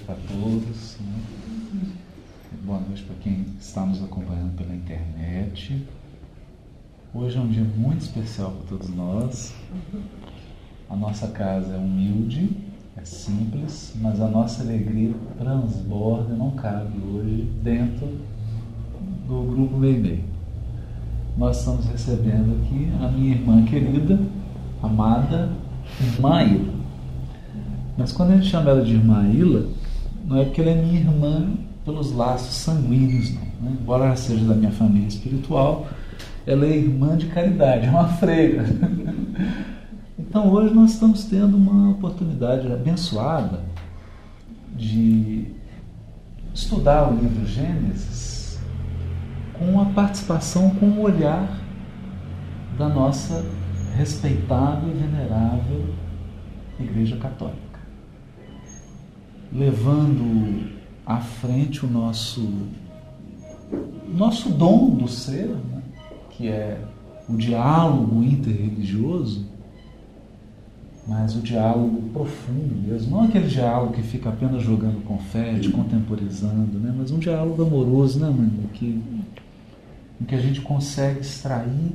noite para todos. Né? Boa noite para quem está nos acompanhando pela internet. Hoje é um dia muito especial para todos nós. A nossa casa é humilde, é simples, mas a nossa alegria transborda não cabe hoje dentro do grupo Meimei. Nós estamos recebendo aqui a minha irmã querida, amada, irmã. Mas quando a gente chama ela de irmã Ila, não é porque ela é minha irmã pelos laços sanguíneos, não. Né? Embora ela seja da minha família espiritual, ela é irmã de caridade, é uma freira. Então hoje nós estamos tendo uma oportunidade abençoada de estudar o livro Gênesis com a participação, com o olhar da nossa respeitável e venerável Igreja Católica. Levando à frente o nosso, nosso dom do ser, né? que é o diálogo interreligioso, mas o diálogo profundo mesmo, não aquele diálogo que fica apenas jogando confete, contemporizando, né? mas um diálogo amoroso, né, mano? Que, em que a gente consegue extrair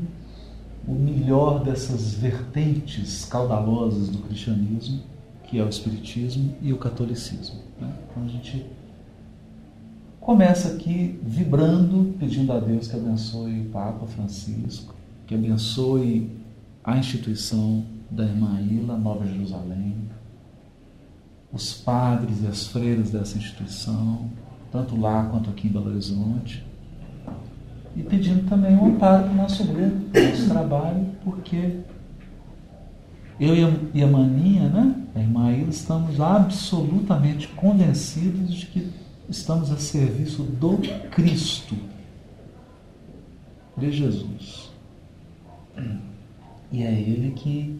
o melhor dessas vertentes caudalosas do cristianismo, que é o espiritismo e o catolicismo. Né? Então a gente começa aqui vibrando, pedindo a Deus que abençoe o Papa Francisco, que abençoe a instituição da irmã Ila, Nova Jerusalém, os padres e as freiras dessa instituição, tanto lá quanto aqui em Belo Horizonte, e pedindo também um amparo para o nosso grupo, para o nosso trabalho, porque eu e a Maninha, né, a irmã estamos absolutamente convencidos de que estamos a serviço do Cristo, de Jesus. E é Ele que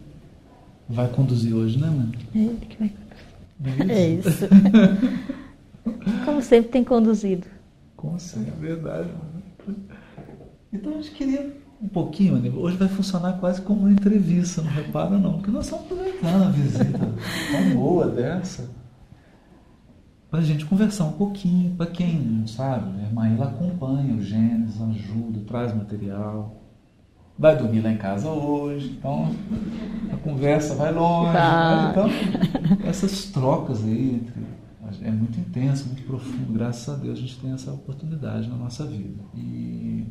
vai conduzir hoje, né, mãe? É ele que vai conduzir. É isso. É isso. Como sempre tem conduzido. Como sempre, é verdade. Então a gente queria um pouquinho, né? hoje vai funcionar quase como uma entrevista, não repara não, porque nós estamos aproveitando a visita tão boa dessa para a gente conversar um pouquinho, para quem não sabe, a irmã ela acompanha o Gênesis, ajuda, traz material, vai dormir lá em casa hoje, então a conversa vai longe. Tá. Né? Então, essas trocas aí entre, é muito intenso, muito profundo. Graças a Deus a gente tem essa oportunidade na nossa vida. E,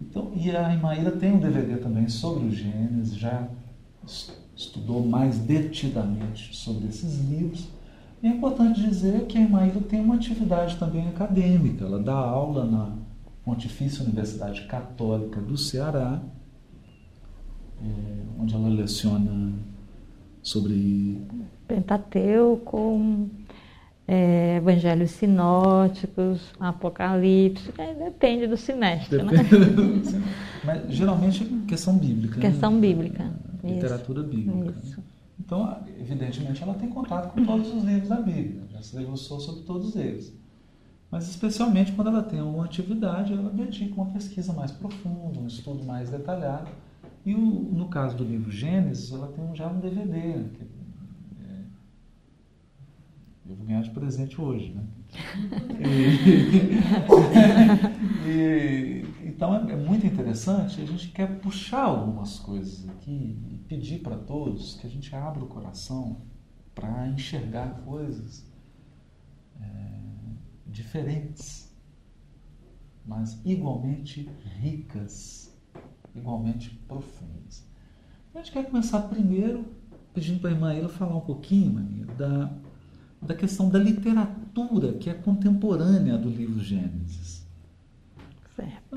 então, e a Imaíra tem um DVD também sobre o Gênesis, já estudou mais detidamente sobre esses livros. E é importante dizer que a Imaíra tem uma atividade também acadêmica. Ela dá aula na Pontifícia Universidade Católica do Ceará, é, onde ela leciona sobre Pentateuco, é, Evangelhos sinóticos, Apocalipse, é, depende do semestre, né? depende né? Do... Mas geralmente questão bíblica. Né? Questão né? bíblica. Literatura Isso. bíblica. Isso. Então, evidentemente, ela tem contato com todos os livros da Bíblia, já se debruçou sobre todos eles. Mas, especialmente quando ela tem alguma atividade, ela dedica uma pesquisa mais profunda, um estudo mais detalhado. E o, no caso do livro Gênesis, ela tem já um DVD. Que, é, eu vou ganhar de presente hoje, né? e, e, então é, é, muito interessante. A gente quer puxar algumas coisas aqui e pedir para todos que a gente abra o coração para enxergar coisas diferentes, mas igualmente ricas, igualmente profundas. A gente quer começar primeiro pedindo para a irmã Ela falar um pouquinho, Mania, da, da questão da literatura que é contemporânea do livro Gênesis. Certo.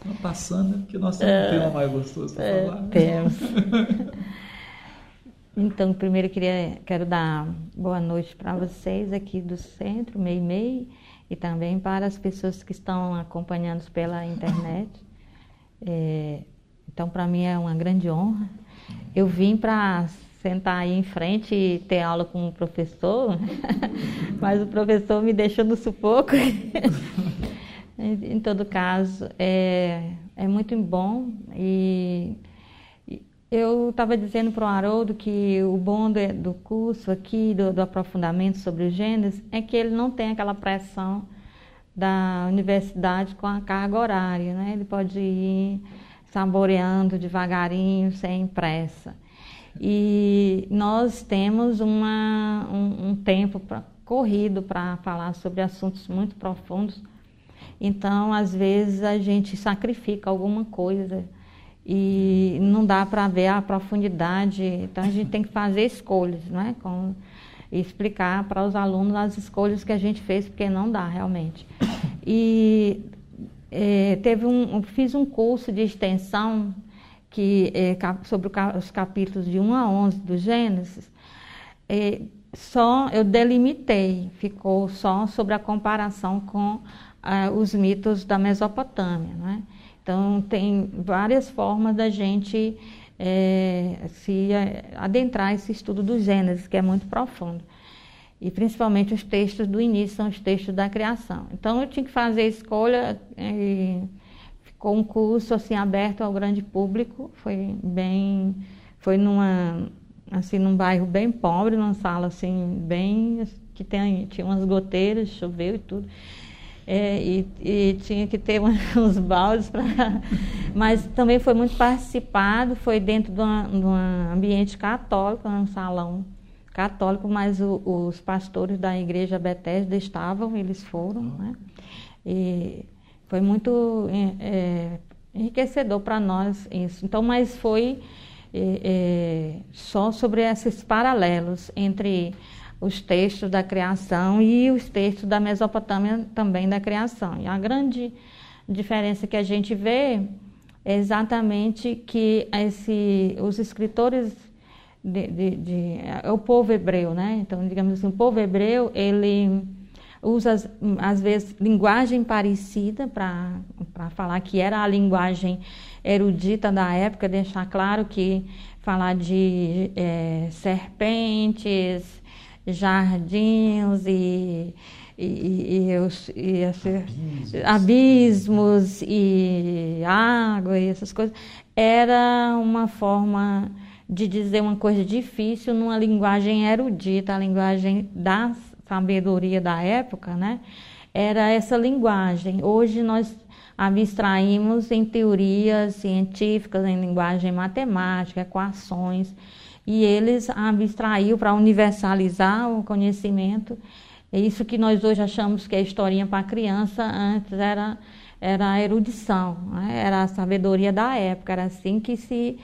Então, passando, né, porque nós temos um tema mais gostoso para é, falar. Né? Temos. Então, primeiro queria, quero dar boa noite para vocês aqui do centro, Mei Mei, e também para as pessoas que estão acompanhando pela internet. É, então, para mim é uma grande honra. Eu vim para sentar aí em frente e ter aula com o professor, mas o professor me deixou no sufoco. em todo caso, é, é muito bom e eu estava dizendo para o Haroldo que o bom do, do curso aqui, do, do, aprofundamento sobre os gêneros, é que ele não tem aquela pressão da universidade com a carga horária, né? Ele pode ir saboreando devagarinho, sem pressa. E nós temos uma, um, um tempo pra, corrido para falar sobre assuntos muito profundos. Então, às vezes, a gente sacrifica alguma coisa e não dá para ver a profundidade. Então a gente tem que fazer escolhas, não é? Com, explicar para os alunos as escolhas que a gente fez, porque não dá realmente. E é, teve um, fiz um curso de extensão que é, sobre os capítulos de 1 a 11 do Gênesis. É, só eu delimitei, ficou só sobre a comparação com ah, os mitos da Mesopotâmia, não é? Então, tem várias formas da gente é, se adentrar esse estudo dos Gênesis, que é muito profundo. E principalmente os textos do início são os textos da criação. Então, eu tinha que fazer a escolha, e ficou um curso assim aberto ao grande público, foi bem, foi numa, assim, num bairro bem pobre, numa sala assim, bem, que tem, tinha umas goteiras, choveu e tudo. É, e, e, tinha que ter uns baldes para. Mas também foi muito participado, foi dentro de, uma, de um ambiente católico, um salão católico, mas o, os pastores da igreja Bethesda estavam, eles foram, né? E foi muito é, é enriquecedor para nós isso. Então, mas foi é, é, só sobre esses paralelos entre os textos da criação e os textos da Mesopotâmia também da criação. E a grande diferença que a gente vê é exatamente que esse, os escritores de, de, de, é o povo hebreu, né? Então, digamos assim, o povo hebreu ele usa às vezes linguagem parecida para falar que era a linguagem erudita da época, deixar claro que falar de é, serpentes, jardins e, e, e, os, e abismos. abismos e água e essas coisas, era uma forma de dizer uma coisa difícil numa linguagem erudita, a linguagem da sabedoria da época, né? Era essa linguagem. Hoje nós abstraímos em teorias científicas, em linguagem matemática, equações e eles abstraiu para universalizar o conhecimento. É isso que nós hoje achamos que é historinha para criança, antes era, era a erudição, né? era a sabedoria da época, era assim que se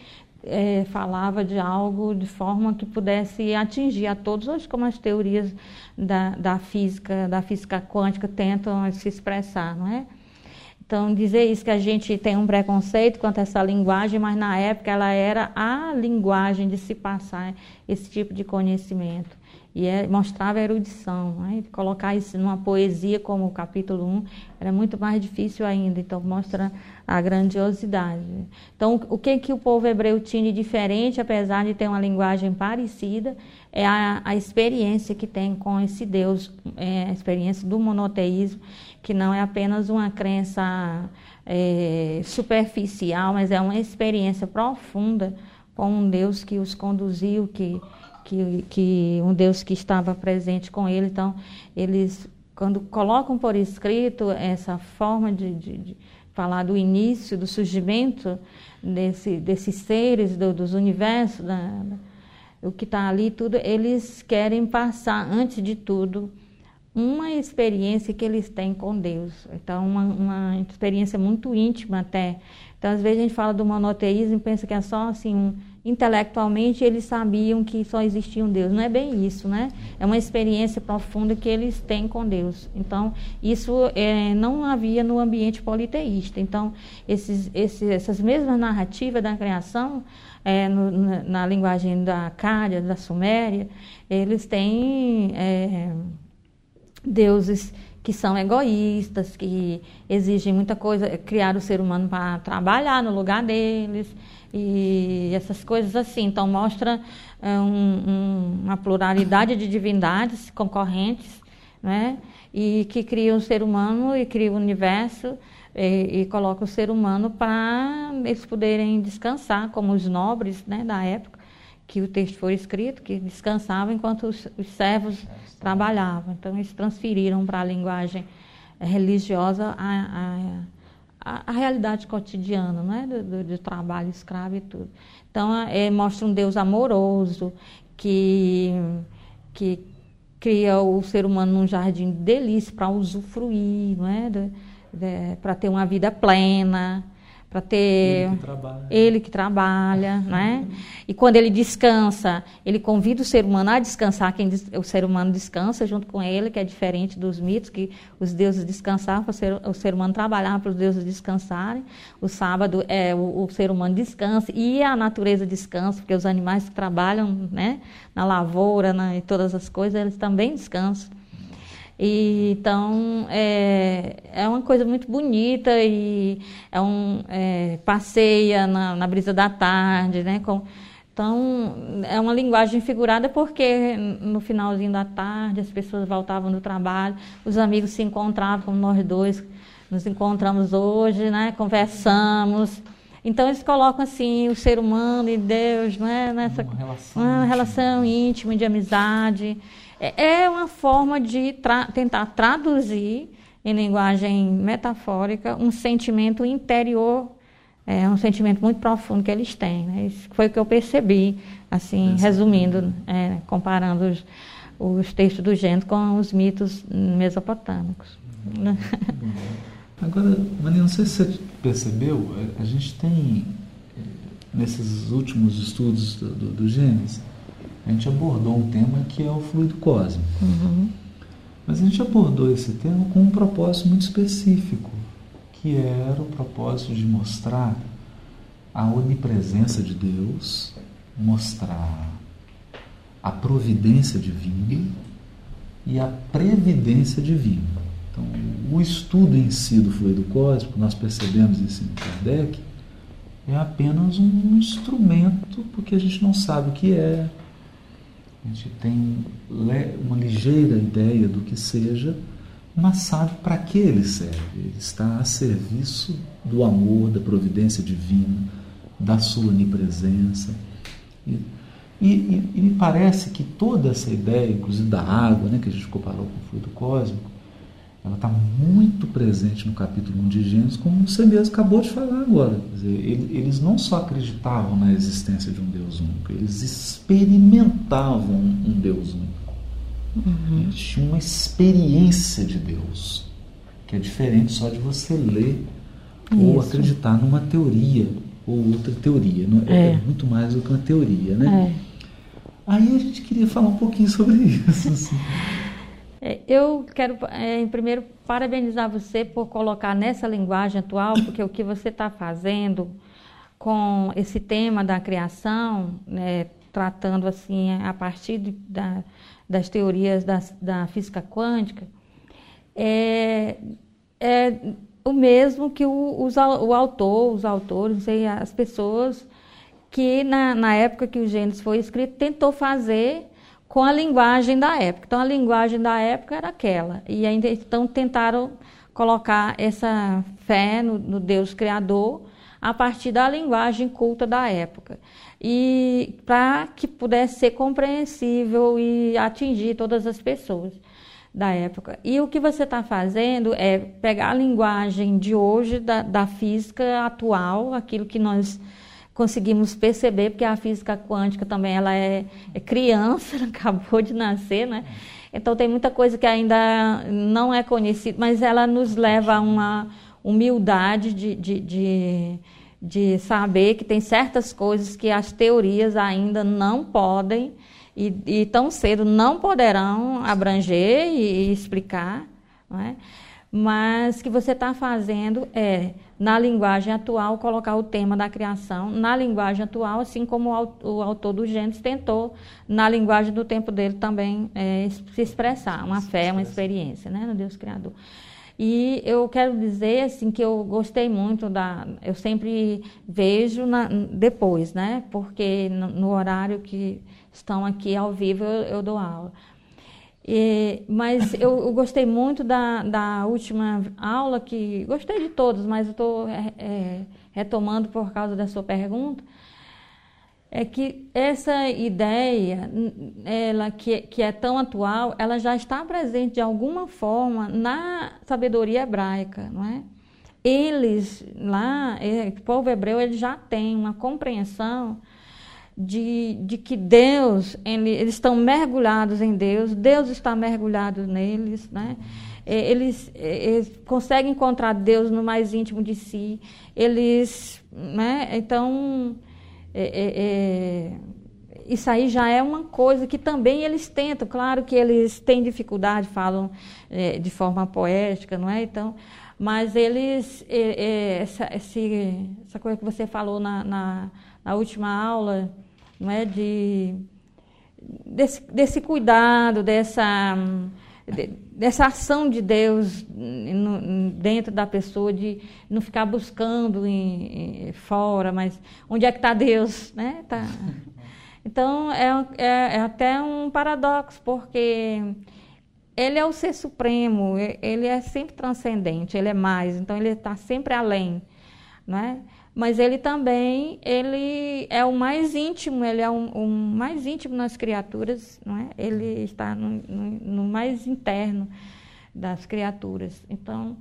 é, falava de algo de forma que pudesse atingir a todos, hoje como as teorias da, da física, da física quântica tentam se expressar, não é? Então, dizer isso que a gente tem um preconceito quanto a essa linguagem, mas na época ela era a linguagem de se passar esse tipo de conhecimento. E é, mostrava erudição. Né? Colocar isso numa poesia como o capítulo 1 era muito mais difícil ainda, então mostra a grandiosidade. Então, o que, que o povo hebreu tinha de diferente, apesar de ter uma linguagem parecida, é a, a experiência que tem com esse Deus, é a experiência do monoteísmo, que não é apenas uma crença é, superficial, mas é uma experiência profunda com um Deus que os conduziu, que, que, que um Deus que estava presente com ele. Então, eles, quando colocam por escrito essa forma de, de, de falar do início, do surgimento desse, desses seres, do, dos universos, da, da, o que está ali, tudo, eles querem passar, antes de tudo, uma experiência que eles têm com Deus. Então, uma, uma, experiência muito íntima até. Então, às vezes a gente fala do monoteísmo e pensa que é só assim, um, intelectualmente eles sabiam que só existia um Deus. Não é bem isso, né? É uma experiência profunda que eles têm com Deus. Então, isso é, não havia no ambiente politeísta. Então, esses, esses, essas mesmas narrativas da criação, é, no, na, na, linguagem da Cária, da Suméria, eles têm... É, deuses que são egoístas, que exigem muita coisa, criar o ser humano para trabalhar no lugar deles e essas coisas assim. Então mostra é, um, um, uma pluralidade de divindades concorrentes, né? E que criam o ser humano e criam o universo e, e coloca o ser humano para eles poderem descansar, como os nobres né, da época que o texto foi escrito, que descansavam enquanto os, os servos trabalhavam. Então, eles transferiram para a linguagem religiosa a, a, a, realidade cotidiana, né? do, do, do, trabalho escravo e tudo. Então, é, mostra um Deus amoroso que, que cria o ser humano num jardim de delícia para usufruir, não é? para ter uma vida plena para ter ele que trabalha, ele que trabalha né? E quando ele descansa, ele convida o ser humano a descansar, quem o ser humano descansa junto com ele, que é diferente dos mitos que os deuses descansavam, o ser, o ser humano trabalhava para os deuses descansarem. O sábado é o, o, ser humano descansa e a natureza descansa, porque os animais que trabalham, né, na lavoura, na, e todas as coisas, eles também descansam. E, então, é, é uma coisa muito bonita e é um, é, passeia na, na, brisa da tarde, né? Com, então, é uma linguagem figurada porque no finalzinho da tarde as pessoas voltavam do trabalho, os amigos se encontravam, como nós dois nos encontramos hoje, né? Conversamos. Então eles colocam assim o ser humano e Deus, não é? Nessa uma relação, uma relação íntima de amizade. É, é uma forma de tra tentar traduzir em linguagem metafórica um sentimento interior, é um sentimento muito profundo que eles têm. Né? Isso foi o que eu percebi, assim, resumindo, é, comparando os, os textos do Gênesis com os mitos mesopotâmicos. Uhum. Agora, Maria, não sei se você percebeu, a gente tem, eh, nesses últimos estudos do, do, do Gênesis, a gente abordou um tema que é o fluido cósmico. Uhum. Mas a gente abordou esse tema com um propósito muito específico, que era o propósito de mostrar a onipresença de Deus, mostrar a providência divina e a previdência divina. Então, o estudo em si do fluido cósmico, nós percebemos isso em Kardec, é apenas um instrumento, porque a gente não sabe o que é, a gente tem uma ligeira ideia do que seja, mas sabe para que ele serve. Ele está a serviço do amor, da providência divina, da sua onipresença. E, e, e, me parece que toda essa ideia, inclusive da água, né, que a gente comparou com o fluido cósmico, ela está muito presente no capítulo 1 de Gênesis, como você mesmo acabou de falar agora. Dizer, eles não só acreditavam na existência de um Deus único, eles experimentavam um Deus único. Uhum. Eles tinham uma experiência de Deus, que é diferente só de você ler Isso. ou acreditar numa teoria ou outra teoria. É, é. é, muito mais do que uma teoria, né? É. Aí a gente queria falar um pouquinho sobre isso. Assim. É, eu quero, é, primeiro, parabenizar você por colocar nessa linguagem atual, porque o que você está fazendo com esse tema da criação, né, tratando assim a partir de, da, das teorias da, da física quântica, é, é o mesmo que o, os, o autor, os autores, as pessoas que na, na época que o Gênesis foi escrito tentou fazer com a linguagem da época. Então, a linguagem da época era aquela. E ainda então tentaram colocar essa fé no, no Deus Criador a partir da linguagem culta da época. E para que pudesse ser compreensível e atingir todas as pessoas da época. E o que você está fazendo é pegar a linguagem de hoje, da, da física atual, aquilo que nós conseguimos perceber, porque a física quântica também ela é, é criança, acabou de nascer, né? Então tem muita coisa que ainda não é conhecida, mas ela nos leva a uma humildade de, de, de, de saber que tem certas coisas que as teorias ainda não podem e, e tão cedo não poderão abranger e, e explicar, não é? mas que você está fazendo é, na linguagem atual, colocar o tema da criação na linguagem atual, assim como o, autor do Gênesis tentou, na linguagem do tempo dele, também é, se expressar, uma fé, uma experiência né, no Deus Criador. E eu quero dizer assim que eu gostei muito da, eu sempre vejo na, depois, né? Porque no, no, horário que estão aqui ao vivo eu, eu dou aula E, mas eu, eu, gostei muito da, da última aula, que gostei de todos, mas estou é, é, retomando por causa da sua pergunta. É que essa ideia, ela que, que é tão atual, ela já está presente de alguma forma na sabedoria hebraica, não é? Eles lá, é, o povo hebreu, ele já tem uma compreensão de, de que Deus, ele, eles estão mergulhados em Deus, Deus está mergulhado neles, né? É, eles, é, eles, conseguem encontrar Deus no mais íntimo de si, eles, né? Então, é, é, é, isso aí já é uma coisa que também eles tentam, claro que eles têm dificuldade, falam é, de forma poética, não é? Então, mas eles, essa, essa coisa que você falou na, na, na última aula, não é? De, desse, desse cuidado, dessa, de, dessa ação de Deus no, dentro da pessoa, de não ficar buscando em, em, fora, mas onde é que está Deus? Né? Tá. Então, é, é, é até um paradoxo, porque ele é o ser supremo, ele é sempre transcendente, ele é mais, então ele está sempre além, não é? Mas ele também ele é o mais íntimo, ele é o, mais íntimo nas criaturas, não é? Ele está no, no, no mais interno das criaturas. Então,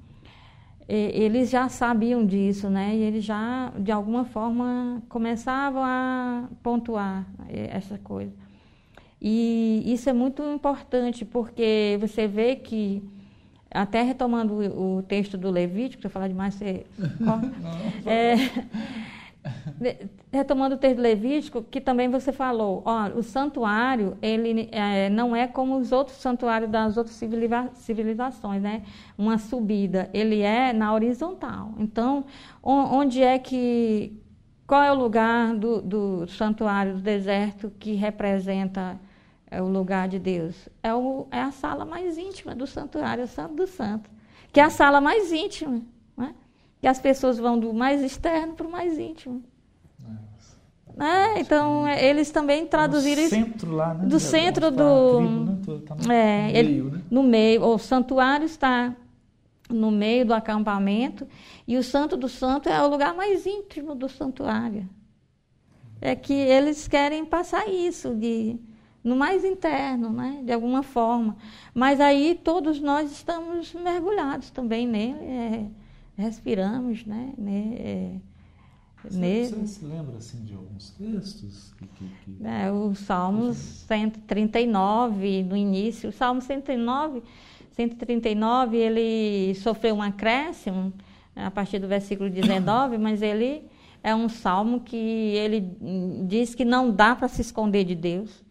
eles já sabiam disso, né? E eles já, de alguma forma, começavam a pontuar essa coisa. E isso é muito importante, porque você vê que até retomando o, texto do Levítico, se eu falar demais, você. é, retomando o texto do Levítico, que também você falou, ó, o santuário ele é, não é como os outros santuários das outras civilizações, né? Uma subida, ele é na horizontal. Então, onde é que qual é o lugar do, do santuário do deserto que representa é o lugar de Deus. É, o, é a sala mais íntima do santuário, é o Santo do Santo. Que é a sala mais íntima. Né? Que as pessoas vão do mais externo para o mais íntimo. É, então, é, eles também traduziram isso. centro lá, né? Do centro do. Tribo, né? tá no, é, meio, ele, né? no meio. O santuário está no meio do acampamento e o Santo do Santo é o lugar mais íntimo do santuário. É que eles querem passar isso de no mais interno, né, de alguma forma. Mas aí todos nós estamos mergulhados também nele, é, respiramos, né, né é, você, nele. Você se lembra assim de alguns textos? Que, que, que... É, o Salmo 139, no início, o Salmo 139, 139, ele sofreu um acréscimo a partir do versículo 19, mas ele é um salmo que ele diz que não dá para se esconder de Deus.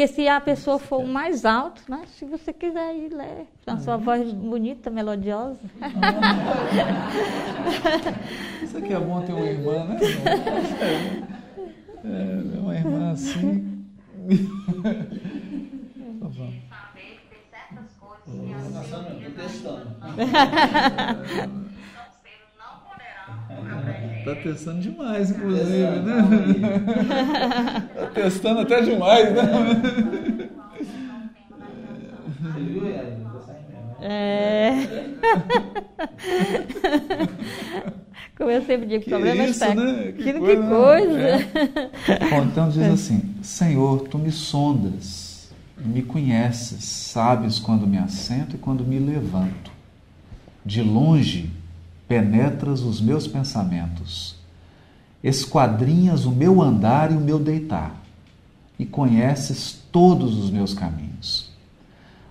Porque se a pessoa for o mais alto, né? Se você quiser ir ler, com a sua uhum. voz bonita, melodiosa. Isso aqui é bom ter uma irmã, né? É, uma irmã assim. Então, vamos. Estou testando. Tá testando demais, inclusive, né? tá testando até demais, né? É. Como eu sempre digo, que problema isso, é né? Que, que coisa. Que coisa. É. Bom, então diz assim: Senhor, tu me sondas, me conheces, sabes quando me assento e quando me levanto. De longe penetras os meus pensamentos, esquadrinhas o meu andar e o meu deitar, e conheces todos os meus caminhos.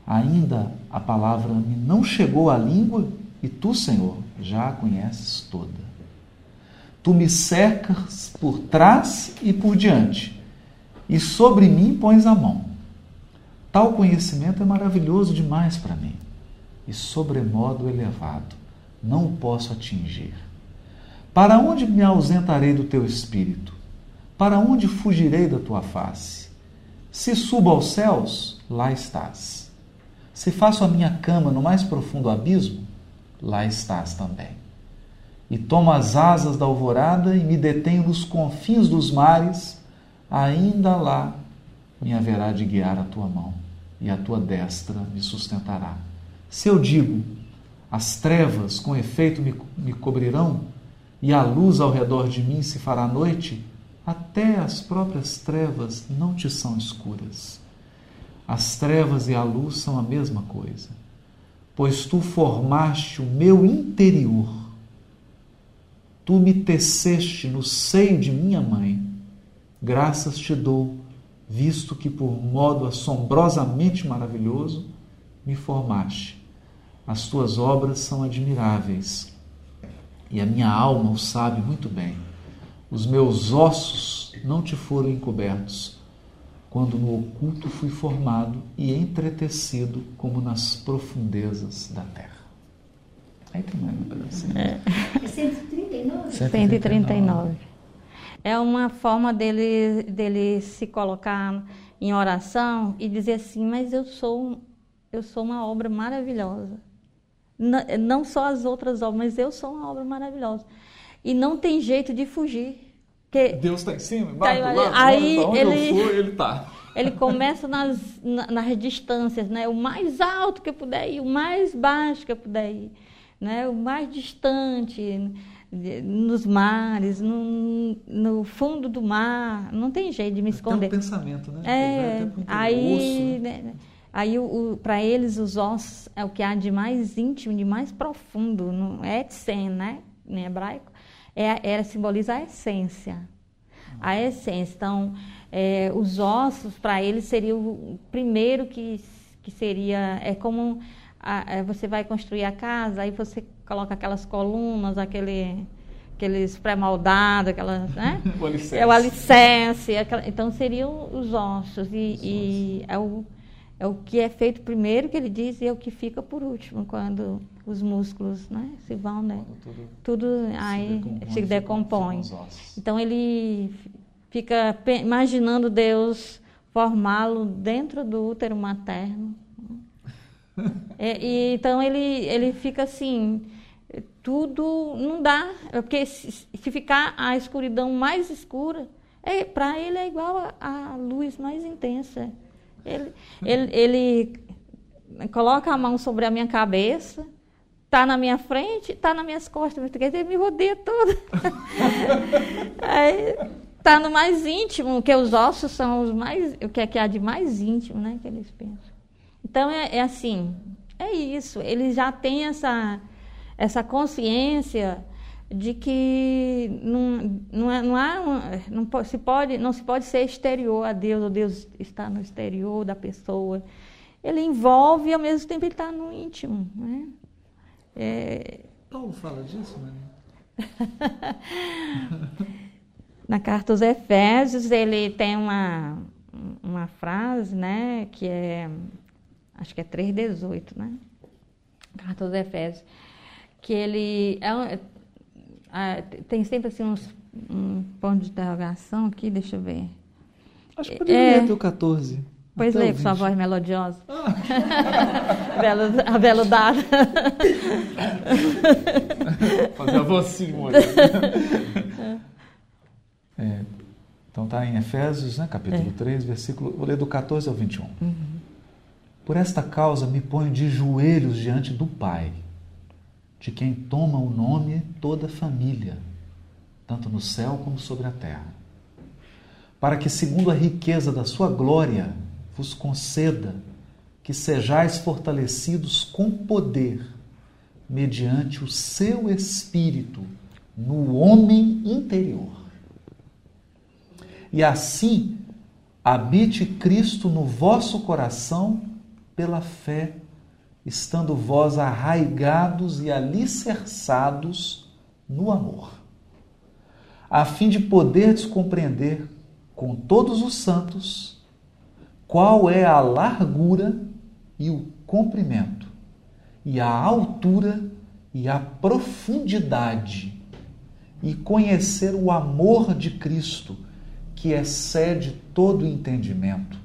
Ainda a palavra me não chegou à língua, e tu, Senhor, já a conheces toda. Tu me cercas por trás e por diante, e sobre mim pões a mão. Tal conhecimento é maravilhoso demais para mim e sobremodo elevado não o posso atingir. Para onde me ausentarei do teu espírito? Para onde fugirei da tua face? Se subo aos céus, lá estás. Se faço a minha cama no mais profundo abismo, lá estás também. E tomo as asas da alvorada e me detenho nos confins dos mares, ainda lá me haverá de guiar a tua mão e a tua destra me sustentará. Se eu digo, as trevas com efeito me, me cobrirão, e a luz ao redor de mim se fará noite, até as próprias trevas não te são escuras. As trevas e a luz são a mesma coisa, pois tu formaste o meu interior. Tu me teceste no seio de minha mãe. Graças te dou, visto que por modo assombrosamente maravilhoso me formaste. As tuas obras são admiráveis e a minha alma o sabe muito bem. Os meus ossos não te foram encobertos, quando no oculto fui formado e entretecido como nas profundezas da terra. Aí tem mais um pedacinho. É. 139? 139. É uma forma dele, dele se colocar em oração e dizer assim, mas eu sou, eu sou uma obra maravilhosa. Não, só as outras obras, mas eu sou uma obra maravilhosa. E não tem jeito de fugir. Que Deus está em cima, embaixo, Tá, do lado, aí onde ele- eu for, ele está. ele começa nas, na- nas distâncias, né? O mais alto que eu puder ir, o mais baixo que eu puder ir, né? O mais distante, nos mares, no, no fundo do mar, não tem jeito de me esconder. um pensamento, né? Ele É, aí, osso, né? Aí para eles os ossos é o que há de mais íntimo, de mais profundo, não é etsen, né, em hebraico, é, é simboliza a essência, a essência. Então, é, os ossos para eles seria o primeiro que que seria é como a- é, você vai construir a casa, aí você coloca aquelas colunas, aquele aqueles pré-moldados, aquelas, né? O alicerce. É o alicerce, aquela- então seriam os ossos. E, e é, o, é o que é feito primeiro, que ele diz, e é o que fica por último, quando os músculos né, se vão, né? Quando tudo Tudo aí decompõe, se decompõe. Então ele fica imaginando Deus formá-lo dentro do útero materno. É, e, então ele, ele fica assim, tudo não dá, porque se, se ficar a escuridão mais escura, é, para ele é igual a, a luz mais intensa. Ele, ele, ele coloca a mão sobre a minha cabeça, tá na minha frente, tá nas minhas costas, ele me rodeia todo. Aí, tá no mais íntimo, que os ossos são os mais, o que é que há de mais íntimo, né, que eles pensam. Então é, é assim, é isso. Ele já tem essa essa consciência de que não, não, é, não, há não se pode não se pode ser exterior a Deus, ou Deus está no exterior da pessoa. Ele envolve e ao mesmo tempo ele está no íntimo, né? É, Paulo fala disso, Maria? Na carta aos Efésios, ele tem uma, uma frase, né, que é, acho que é 3,18, né? Carta aos Efésios, que ele é ah, tem sempre assim uns um ponto de interrogação aqui, deixa eu ver. Acho que poderia É. ler até o 14. Pois o com sua 20. voz melodiosa. Belo, a belo dado. Fazer a voz assim, olha. É, então está em Efésios, né, capítulo É. 3, versículo. Vou ler do 14 ao 21. Por esta causa me ponho de joelhos diante do Pai, de quem toma o nome toda família, tanto no céu como sobre a terra, para que, segundo a riqueza da sua glória, vos conceda que sejais fortalecidos com poder, mediante o seu espírito, no homem interior. E assim habite Cristo no vosso coração pela fé, estando vós arraigados e alicerçados no amor, a fim de poderdes compreender com todos os santos qual é a largura e o comprimento, e a altura e a profundidade, e conhecer o amor de Cristo, que excede todo entendimento,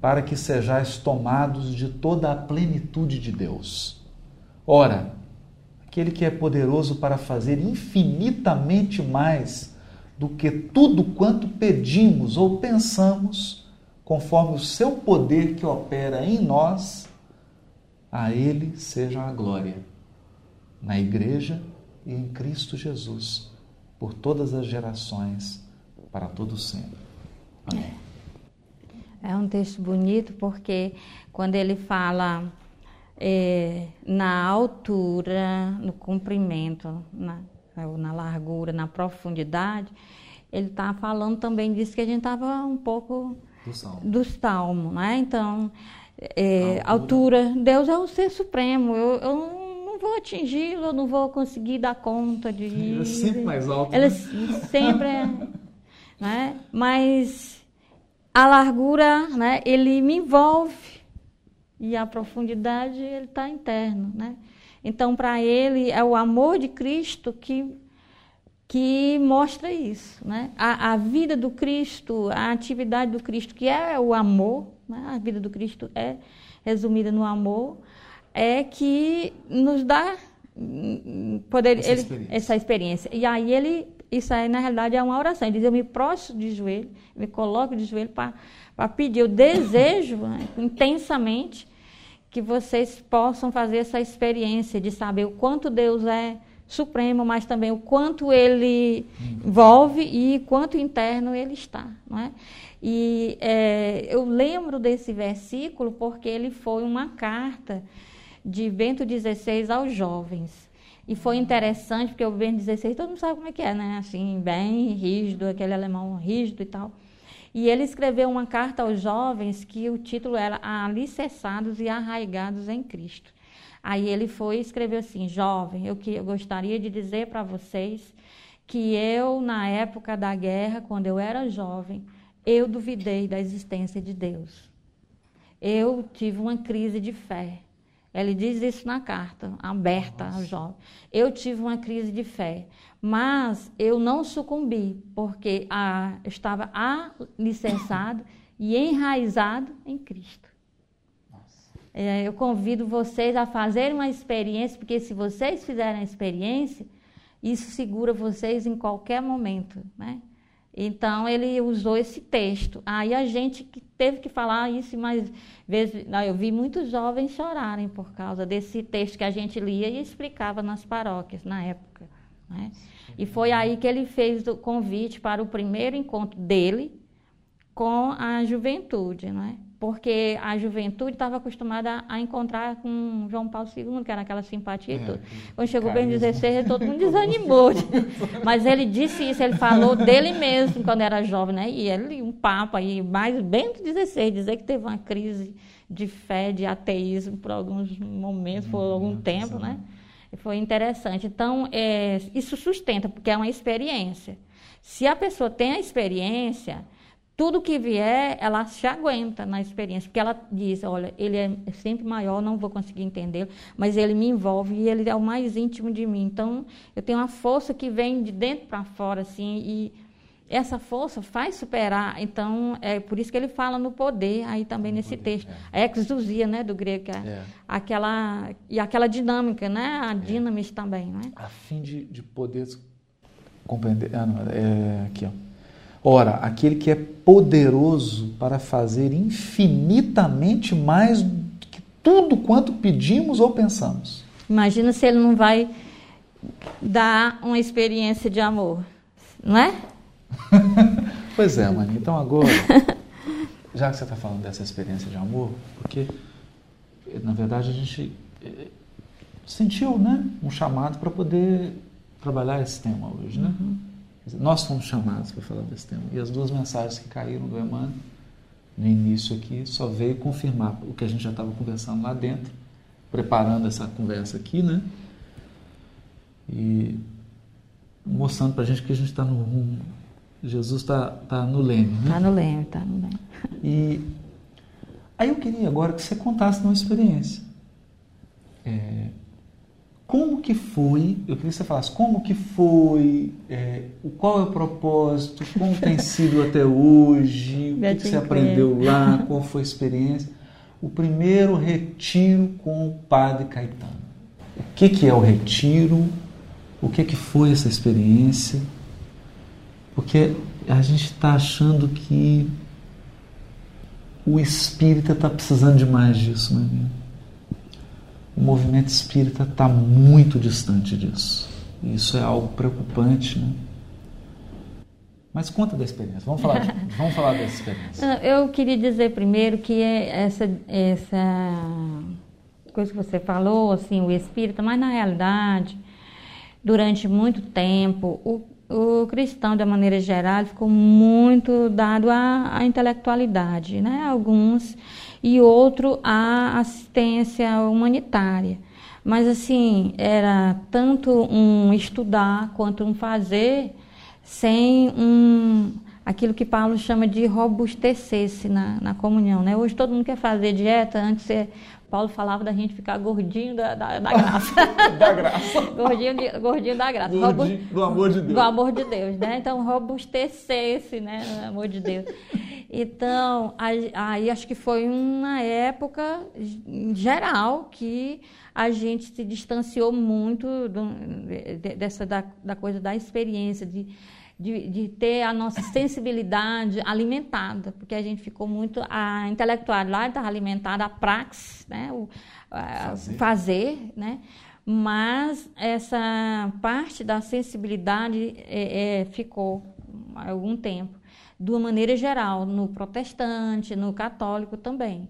para que sejais tomados de toda a plenitude de Deus. Ora, aquele que é poderoso para fazer infinitamente mais do que tudo quanto pedimos ou pensamos, conforme o seu poder que opera em nós, a Ele seja a glória, na Igreja e em Cristo Jesus, por todas as gerações, para todo sempre. Amém. É um texto bonito porque quando ele fala é, na altura, no comprimento, na, na largura, na profundidade, ele está falando também disso que a gente estava um pouco do salmo, do salmo né? Então, é, altura. altura. Deus é o ser supremo. Eu, eu não vou atingi-lo, eu não vou conseguir dar conta de. Ele é sempre mais alto. Ele né? sempre é. né? Mas a largura, né? Ele me envolve e a profundidade ele está interno, né? Então, para ele é o amor de Cristo que que mostra isso, né? A, a, vida do Cristo, a atividade do Cristo, que é o amor, né? a vida do Cristo é resumida no amor, é que nos dá hum, poder, essa, ele, experiência. essa experiência. E aí ele, isso aí na realidade é uma oração. Ele diz: Eu me prostro de joelho, me coloco de joelho para pedir. Eu desejo né, intensamente que vocês possam fazer essa experiência de saber o quanto Deus é supremo, mas também o quanto ele envolve e quanto interno ele está. Não é? E é, eu lembro desse versículo porque ele foi uma carta de Bento XVI aos jovens. E foi interessante, porque o Bento XVI, todo mundo sabe como é que é, né? Assim, bem rígido, aquele alemão rígido e tal. E ele escreveu uma carta aos jovens que o título era Alicerçados e Arraigados em Cristo. Aí ele foi e escreveu assim: Jovem, eu, que, eu gostaria de dizer para vocês que eu, na época da guerra, quando eu era jovem, eu duvidei da existência de Deus. Eu tive uma crise de fé. Ele diz isso na carta, aberta ao jovem. Eu tive uma crise de fé, mas eu não sucumbi, porque ah, estava alicerçado e enraizado em Cristo. É, eu convido vocês a fazerem uma experiência, porque se vocês fizerem a experiência, isso segura vocês em qualquer momento, né? Então ele usou esse texto. Aí a gente teve que falar isso, mas vezes eu vi muitos jovens chorarem por causa desse texto que a gente lia e explicava nas paróquias na época. Né? E foi aí que ele fez o convite para o primeiro encontro dele com a juventude, né? Porque a juventude estava acostumada a encontrar com João Paulo II, que era aquela simpatia é, e tudo. Quando chegou bem 16, todo mundo desanimou. Mas ele disse isso, ele falou dele mesmo quando era jovem, né? E ele, um papo aí, mais bem do 16, dizer que teve uma crise de fé, de ateísmo por alguns momentos, por algum tempo, né? E foi interessante. Então, é, isso sustenta, porque é uma experiência. Se a pessoa tem a experiência, tudo que vier, ela se aguenta na experiência, porque ela diz, olha, ele é sempre maior, não vou conseguir entender, mas ele me envolve e ele é o mais íntimo de mim. Então, eu tenho uma força que vem de dentro para fora, assim, e essa força faz superar. Então, é por isso que ele fala no poder, aí também nesse poder, texto. É. A exousia, né, do grego, é, é. aquela, e aquela dinâmica, né, a é. dinamis também, né? A fim de, de poder compreender, ah, não, é, aqui, ó Ora, aquele que é poderoso para fazer infinitamente mais que tudo quanto pedimos ou pensamos. Imagina se ele não vai dar uma experiência de amor, não é? pois é, mãe. Então agora, já que você está falando dessa experiência de amor, porque na verdade a gente eh, sentiu, né, um chamado para poder trabalhar esse tema hoje, né? Uhum. Nós fomos chamados para falar desse tema. E as duas mensagens que caíram do Emmanuel, no início aqui, só veio confirmar o que a gente já estava conversando lá dentro, preparando essa conversa aqui, né? E mostrando para a gente que a gente está no rumo. Jesus está tá no leme, né? Está no leme, está no leme. E aí eu queria agora que você contasse uma experiência. É, como que foi, eu queria que você falasse, como que foi, é, qual é o propósito, como tem sido até hoje, o que, que você aprendeu lá, qual foi a experiência. O primeiro retiro com o padre Caetano. O que, que é o retiro? O que, que foi essa experiência? Porque a gente está achando que o espírita está precisando demais disso, meu amigo. O movimento espírita está muito distante disso. Isso é algo preocupante, né? Mas conta da experiência. Vamos falar, de, vamos falar dessa experiência. Eu queria dizer primeiro que é essa, essa coisa que você falou, assim, o espírita, mas na realidade, durante muito tempo, o, o cristão, de maneira geral, ficou muito dado à, à intelectualidade, né? Alguns, e outro à assistência humanitária. Mas, assim, era tanto um estudar quanto um fazer sem um, aquilo que Paulo chama de robustecer-se na, na comunhão. Né? Hoje todo mundo quer fazer dieta, antes Paulo falava da gente ficar gordinho da, da, da graça. da graça. gordinho, de, gordinho da graça. Gordinho, do amor de Deus. Do amor de Deus, né? Então, robustecer-se, né? Do amor de Deus. Então, aí acho que foi uma época geral que a gente se distanciou muito do, dessa da, da coisa da experiência, de de, de, ter a nossa sensibilidade alimentada, porque a gente ficou muito a intelectualidade estava alimentada a praxis, né, o a, fazer. fazer, né, mas essa parte da sensibilidade é, é, ficou há algum tempo, de uma maneira geral, no protestante, no católico também.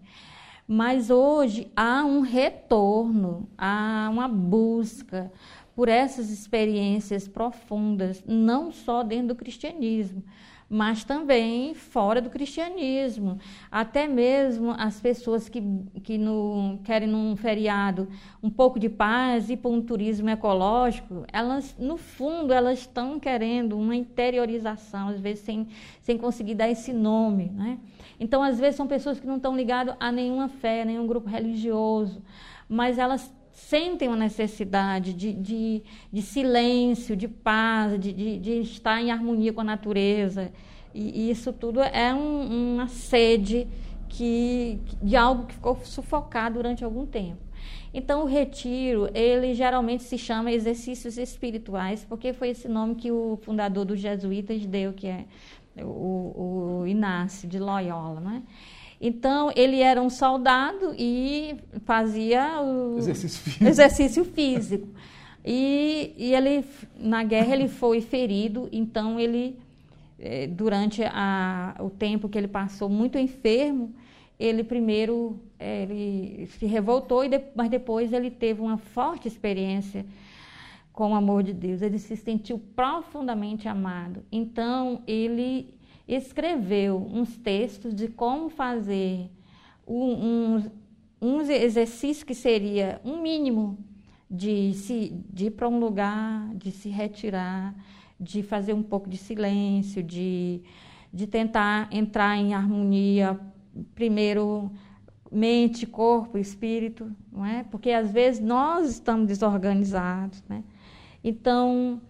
Mas hoje há um retorno, há uma busca por essas experiências profundas, não só dentro do cristianismo, mas também fora do cristianismo. Até mesmo as pessoas que, que no, querem num feriado um pouco de paz e para um turismo ecológico, elas, no fundo, elas estão querendo uma interiorização, às vezes sem, sem conseguir dar esse nome. Né? Então, às vezes, são pessoas que não estão ligadas a nenhuma fé, nenhum grupo religioso, mas elas sentem uma necessidade de, de, de silêncio, de paz, de, de, de, estar em harmonia com a natureza. E, e isso tudo é um, uma sede que, de algo que ficou sufocado durante algum tempo. Então, o retiro, ele geralmente se chama exercícios espirituais, porque foi esse nome que o fundador dos jesuítas deu, que é o, o Inácio de Loyola, né? Então, ele era um soldado e fazia o exercício físico. Exercício físico. E, e ele, na guerra, ele foi ferido, então ele, eh, durante a, o tempo que ele passou muito enfermo, ele primeiro eh, ele se revoltou, mas depois ele teve uma forte experiência com o amor de Deus. Ele se sentiu profundamente amado. Então, ele escreveu uns textos de como fazer um, um, um exercício que seria um mínimo de, se, de ir para um lugar, de se retirar, de fazer um pouco de silêncio, de, de tentar entrar em harmonia, primeiro mente, corpo, espírito, não é? Porque às vezes nós estamos desorganizados, né? Então,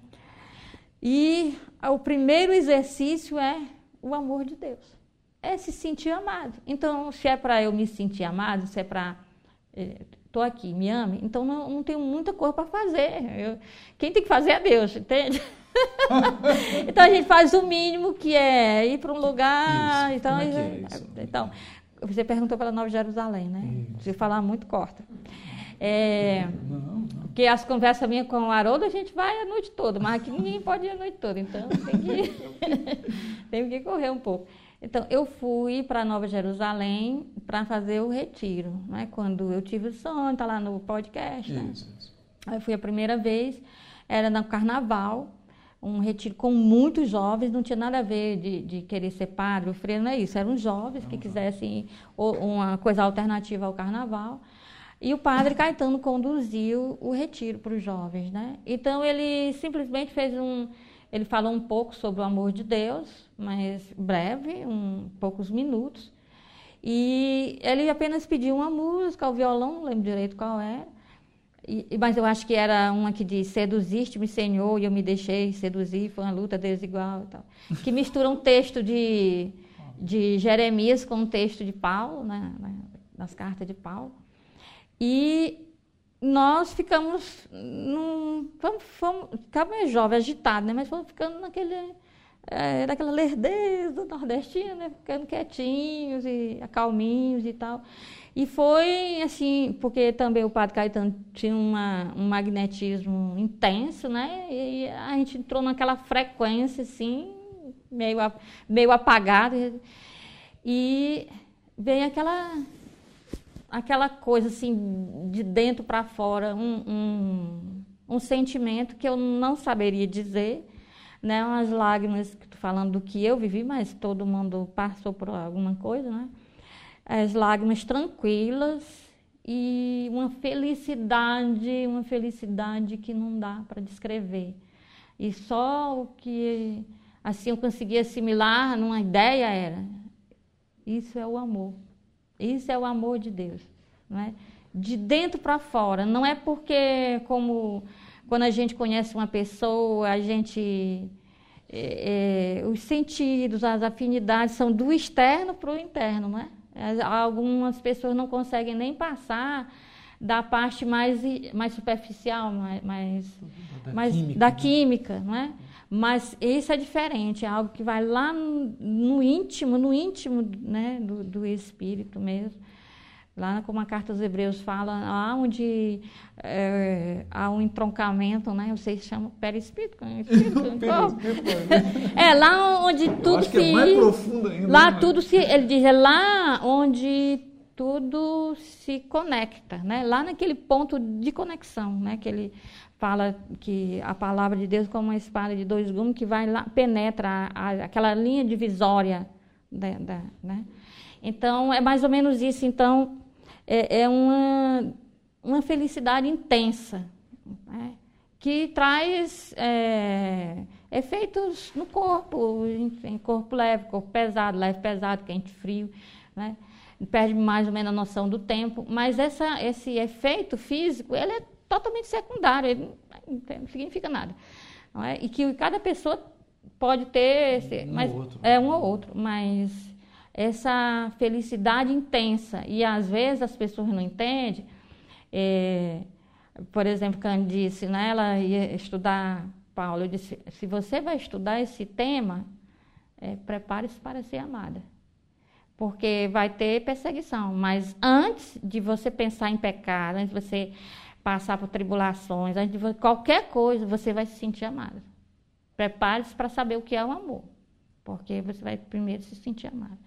e o primeiro exercício é o amor de Deus. É se sentir amado. Então, se é para eu me sentir amado, se é para. Estou é, aqui, me ame, então não, não tenho muita coisa para fazer. Eu, quem tem que fazer é Deus, entende? então a gente faz o mínimo que é ir para um lugar. Isso. Então, é é isso? então, você perguntou pela Nova Jerusalém, né? Isso. Se falar muito, corta. É. Porque as conversas minhas com o Haroldo, a gente vai a noite toda, mas aqui ninguém pode ir a noite toda, então tem que, tem que correr um pouco. Então, eu fui para Nova Jerusalém para fazer o retiro, né? quando eu tive o sonho, está lá no podcast. Né? Isso, isso. Aí fui a primeira vez, era no carnaval, um retiro com muitos jovens, não tinha nada a ver de, de querer ser padre, o freio não é isso, eram jovens que quisessem uma coisa alternativa ao carnaval. E o padre Caetano conduziu o retiro para os jovens, né? Então ele simplesmente fez um, ele falou um pouco sobre o amor de Deus, mas breve, um poucos minutos. E ele apenas pediu uma música ao violão, não lembro direito qual era. E, mas eu acho que era uma que diz seduziste-me, Senhor, e eu me deixei seduzir, foi uma luta desigual e tal. Que mistura um texto de, de Jeremias com um texto de Paulo, né, nas cartas de Paulo. E nós ficamos, num, fomos, fomos, ficava meio jovem, agitado, né? mas fomos ficando naquele, é, daquela lerdeza nordestina, né? Ficando quietinhos e acalminhos e tal. E foi assim, porque também o Padre Caetano tinha uma, um magnetismo intenso, né? E a gente entrou naquela frequência, assim, meio, meio apagada. E veio aquela, aquela coisa, assim, de dentro para fora, um, um, um sentimento que eu não saberia dizer, né? Umas lágrimas, falando do que eu vivi, mas todo mundo passou por alguma coisa, né? As lágrimas tranquilas e uma felicidade, uma felicidade que não dá para descrever. E só o que assim eu consegui assimilar numa ideia era isso é o amor. Isso é o amor de Deus, não é? De dentro para fora, não é porque como quando a gente conhece uma pessoa, a gente. É, é, os sentidos, as afinidades são do externo para o interno, não é? Algumas pessoas não conseguem nem passar da parte mais, mais superficial, mais, mais, Da química, da né? química, não é? Mas isso é diferente, é algo que vai lá no, íntimo, no íntimo né, do, do espírito mesmo. Lá, como a carta aos Hebreus fala, há onde é, há um entroncamento, né? Vocês chamam perispírito, com espírito, corpo. É lá onde Eu tudo acho que se é mais profundo ainda. lá né? tudo se ele diz é lá onde tudo se conecta, né? Lá naquele ponto de conexão, né? Que ele fala que a palavra de Deus como uma espada de dois gumes que vai lá penetra a- a- aquela linha divisória, da, da- né? Então é mais ou menos isso. Então é, é uma uma felicidade intensa, né? que traz é, efeitos no corpo, em corpo leve, corpo pesado, leve, pesado, quente, frio, né? Perde mais ou menos a noção do tempo, mas essa, esse efeito físico, ele é totalmente secundário, ele não, significa nada. não é? E que cada pessoa pode ter, esse- Um mas ou outro. é um ou outro, mas essa felicidade intensa e às vezes as pessoas não entendem. é, por exemplo, quando disse, né, ela ia estudar Paulo, eu disse, se você vai estudar esse tema, é, prepare-se para ser amada. Porque vai ter perseguição, mas antes de você pensar em pecado, antes de você passar por tribulações, qualquer coisa, você vai se sentir amada. Prepare-se para saber o que é o amor, porque você vai primeiro se sentir amada.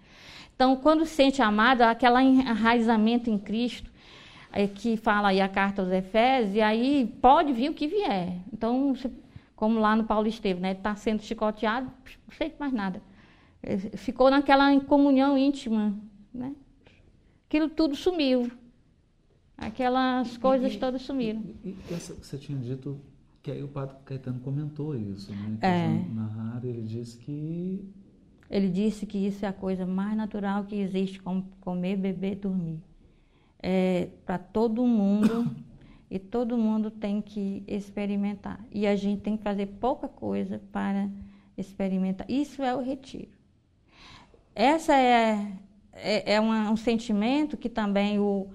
Então, quando se sente amada, aquele enraizamento em Cristo, é, que fala aí a carta aos Efésios, e aí pode vir o que vier. Então, como lá no Paulo Estevam, né? Está sendo chicoteado, não sente mais nada. Eh, Ficou naquela comunhão íntima, né? Aquilo tudo sumiu. Aquelas coisas E- todas sumiram. E, e essa você tinha dito, que aí o Padre Caetano comentou isso, né? Que É. o Na rádio ele disse que Ele disse que isso é a coisa mais natural que existe, como comer, beber, dormir. É para todo mundo e todo mundo tem que experimentar. E a gente tem que fazer pouca coisa para experimentar. Isso é o retiro. Essa é, é, é uma- um sentimento que também o,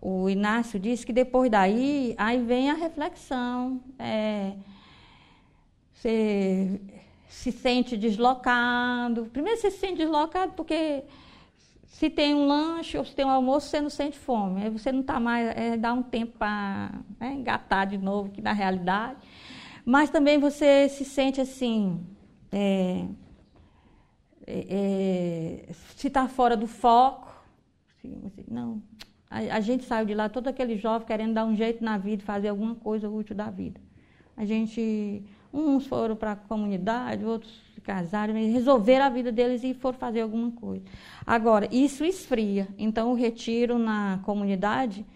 o Inácio disse que depois daí, aí vem a reflexão. É, você se sente deslocado. Primeiro você se sente deslocado porque se tem um lanche ou se tem um almoço, você não sente fome. Aí você não está mais, é, dá um tempo para né, engatar de novo, que na realidade. Mas também você se sente assim, é, é, é, se está fora do foco. você- não, a, a gente saiu de lá, todo aquele jovem querendo dar um jeito na vida, fazer alguma coisa útil da vida. A gente, uns foram para a comunidade, outros se casaram, resolveram a vida deles e foram fazer alguma coisa. Agora, isso esfria. Então, o retiro na comunidade,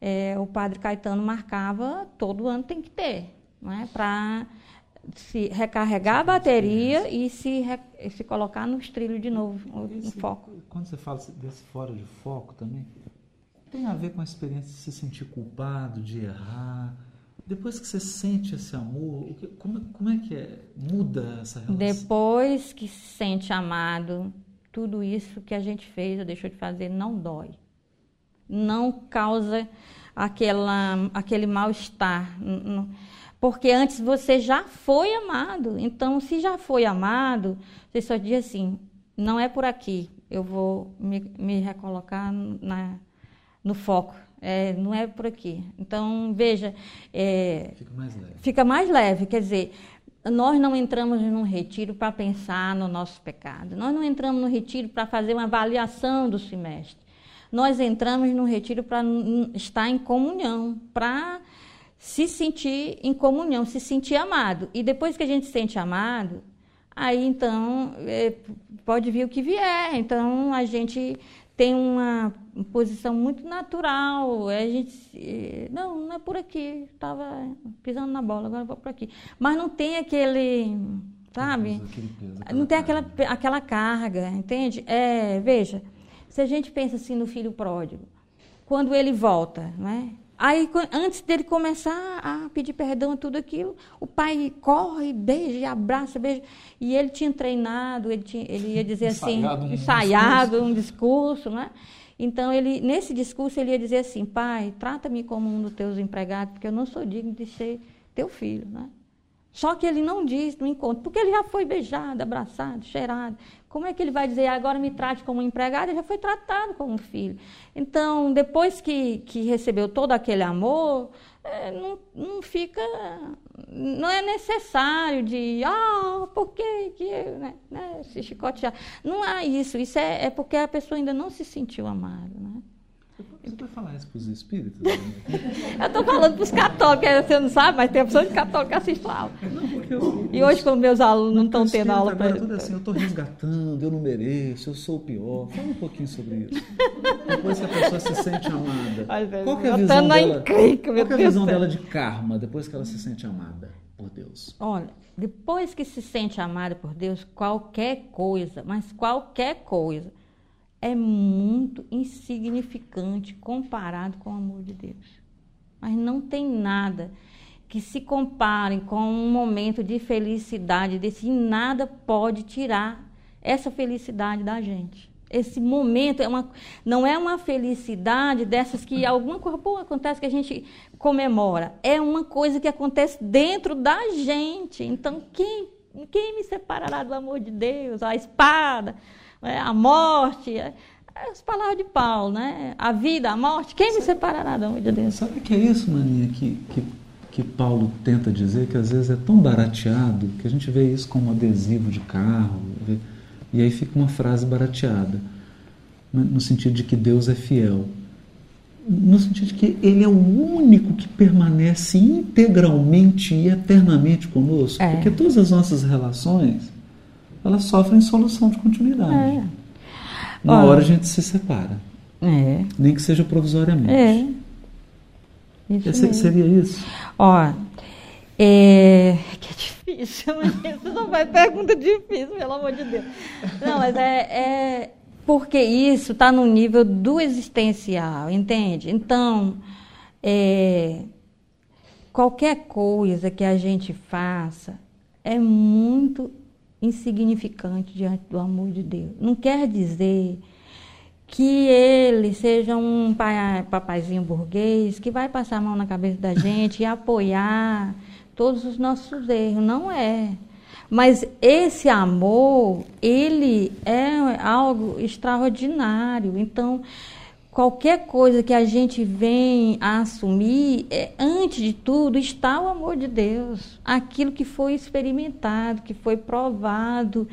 eh, o padre Caetano marcava, todo ano tem que ter, não é? para se recarregar a bateria e se, re- se colocar nos trilhos de novo, no esse- foco. Quando você fala desse fora de foco também, tem a ver com a experiência de se sentir culpado, de errar. Depois que você sente esse amor, como, como é que é? Muda essa relação? Depois que se sente amado, tudo isso que a gente fez ou deixou de fazer não dói. Não causa aquela, aquele mal-estar. Porque antes você já foi amado. Então, se já foi amado, você só diz assim: não é por aqui, eu vou me, me recolocar na, no foco. É, não é por aqui. Então, veja. É, fica mais leve. Fica mais leve. Quer dizer, nós não entramos num retiro para pensar no nosso pecado. Nós não entramos no retiro para fazer uma avaliação do semestre. Nós entramos no retiro para estar em comunhão, para se sentir em comunhão, se sentir amado. E depois que a gente se sente amado, aí então é, pode vir o que vier. Então a gente tem uma posição muito natural. A gente, não, não é por aqui. Estava pisando na bola, agora vou por aqui. Mas não tem aquele, sabe? Não tem aquela, aquela carga, entende? É, veja, se a gente pensa assim no filho pródigo, quando ele volta, né? Aí, antes dele começar a pedir perdão tudo aquilo, o pai corre, beija, abraça, beija. E ele tinha treinado, ele, tinha, ele ia dizer assim, ensaiado um ensaiado discurso. um discurso, né? Então, ele, nesse discurso, ele ia dizer assim, pai, trata-me como um dos teus empregados, porque eu não sou digno de ser teu filho, né? Só que ele não diz no encontro, porque ele já foi beijado, abraçado, cheirado. Como é que ele vai dizer, agora me trate como empregado? Ele já foi tratado como filho. Então, depois que, que recebeu todo aquele amor, é, não, não fica. Não é necessário de, ah, por que, que né, né, se chicotear. Não há isso. Isso é, é porque a pessoa ainda não se sentiu amada. Né? Você vai falar isso para os espíritos? Né? eu estou falando para os católicos, você não sabe, mas tem a opção de católico que assiste a aula. Não, eu, e hoje, como meus alunos não estão tendo aula para. Tudo assim, eu estou resgatando, eu não mereço, eu sou o pior. Fala um pouquinho sobre isso. Depois que a pessoa se sente amada. qual é a visão, dela, qual é a visão dela de karma depois que ela se sente amada por Deus? Olha, depois que se sente amada por Deus, qualquer coisa, mas qualquer coisa é muito insignificante comparado com o amor de Deus. Mas não tem nada que se compare com um momento de felicidade desse, e nada pode tirar essa felicidade da gente. Esse momento é uma, não é uma felicidade dessas que alguma coisa boa acontece que a gente comemora. É uma coisa que acontece dentro da gente. Então, quem, quem me separará do amor de Deus? A espada, a morte, é, é as palavras de Paulo, né? A vida, a morte, quem me separará da amor de Deus? Sabe o que é isso, Maninha, que, que, que Paulo tenta dizer, que às vezes é tão barateado, que a gente vê isso como adesivo de carro, e aí fica uma frase barateada, né, no sentido de que Deus é fiel. No sentido de que Ele é o único que permanece integralmente e eternamente conosco. É. Porque todas as nossas relações elas sofrem solução de continuidade. É. Uma hora a gente se separa. É. Nem que seja provisoriamente. É. Isso Esse, seria isso? Ó, é, que é difícil, mas isso não vai pergunta difícil, pelo amor de Deus. Não, mas é, é porque isso está no nível do existencial, entende? Então, é, qualquer coisa que a gente faça é muito insignificante diante do amor de Deus. Não quer dizer que ele seja um pai, papaizinho burguês que vai passar a mão na cabeça da gente e apoiar todos os nossos erros. Não é. Mas esse amor, ele é algo extraordinário. Então, qualquer coisa que a gente vem a assumir, é, antes de tudo está o amor de Deus. Aquilo que foi experimentado, que foi provado,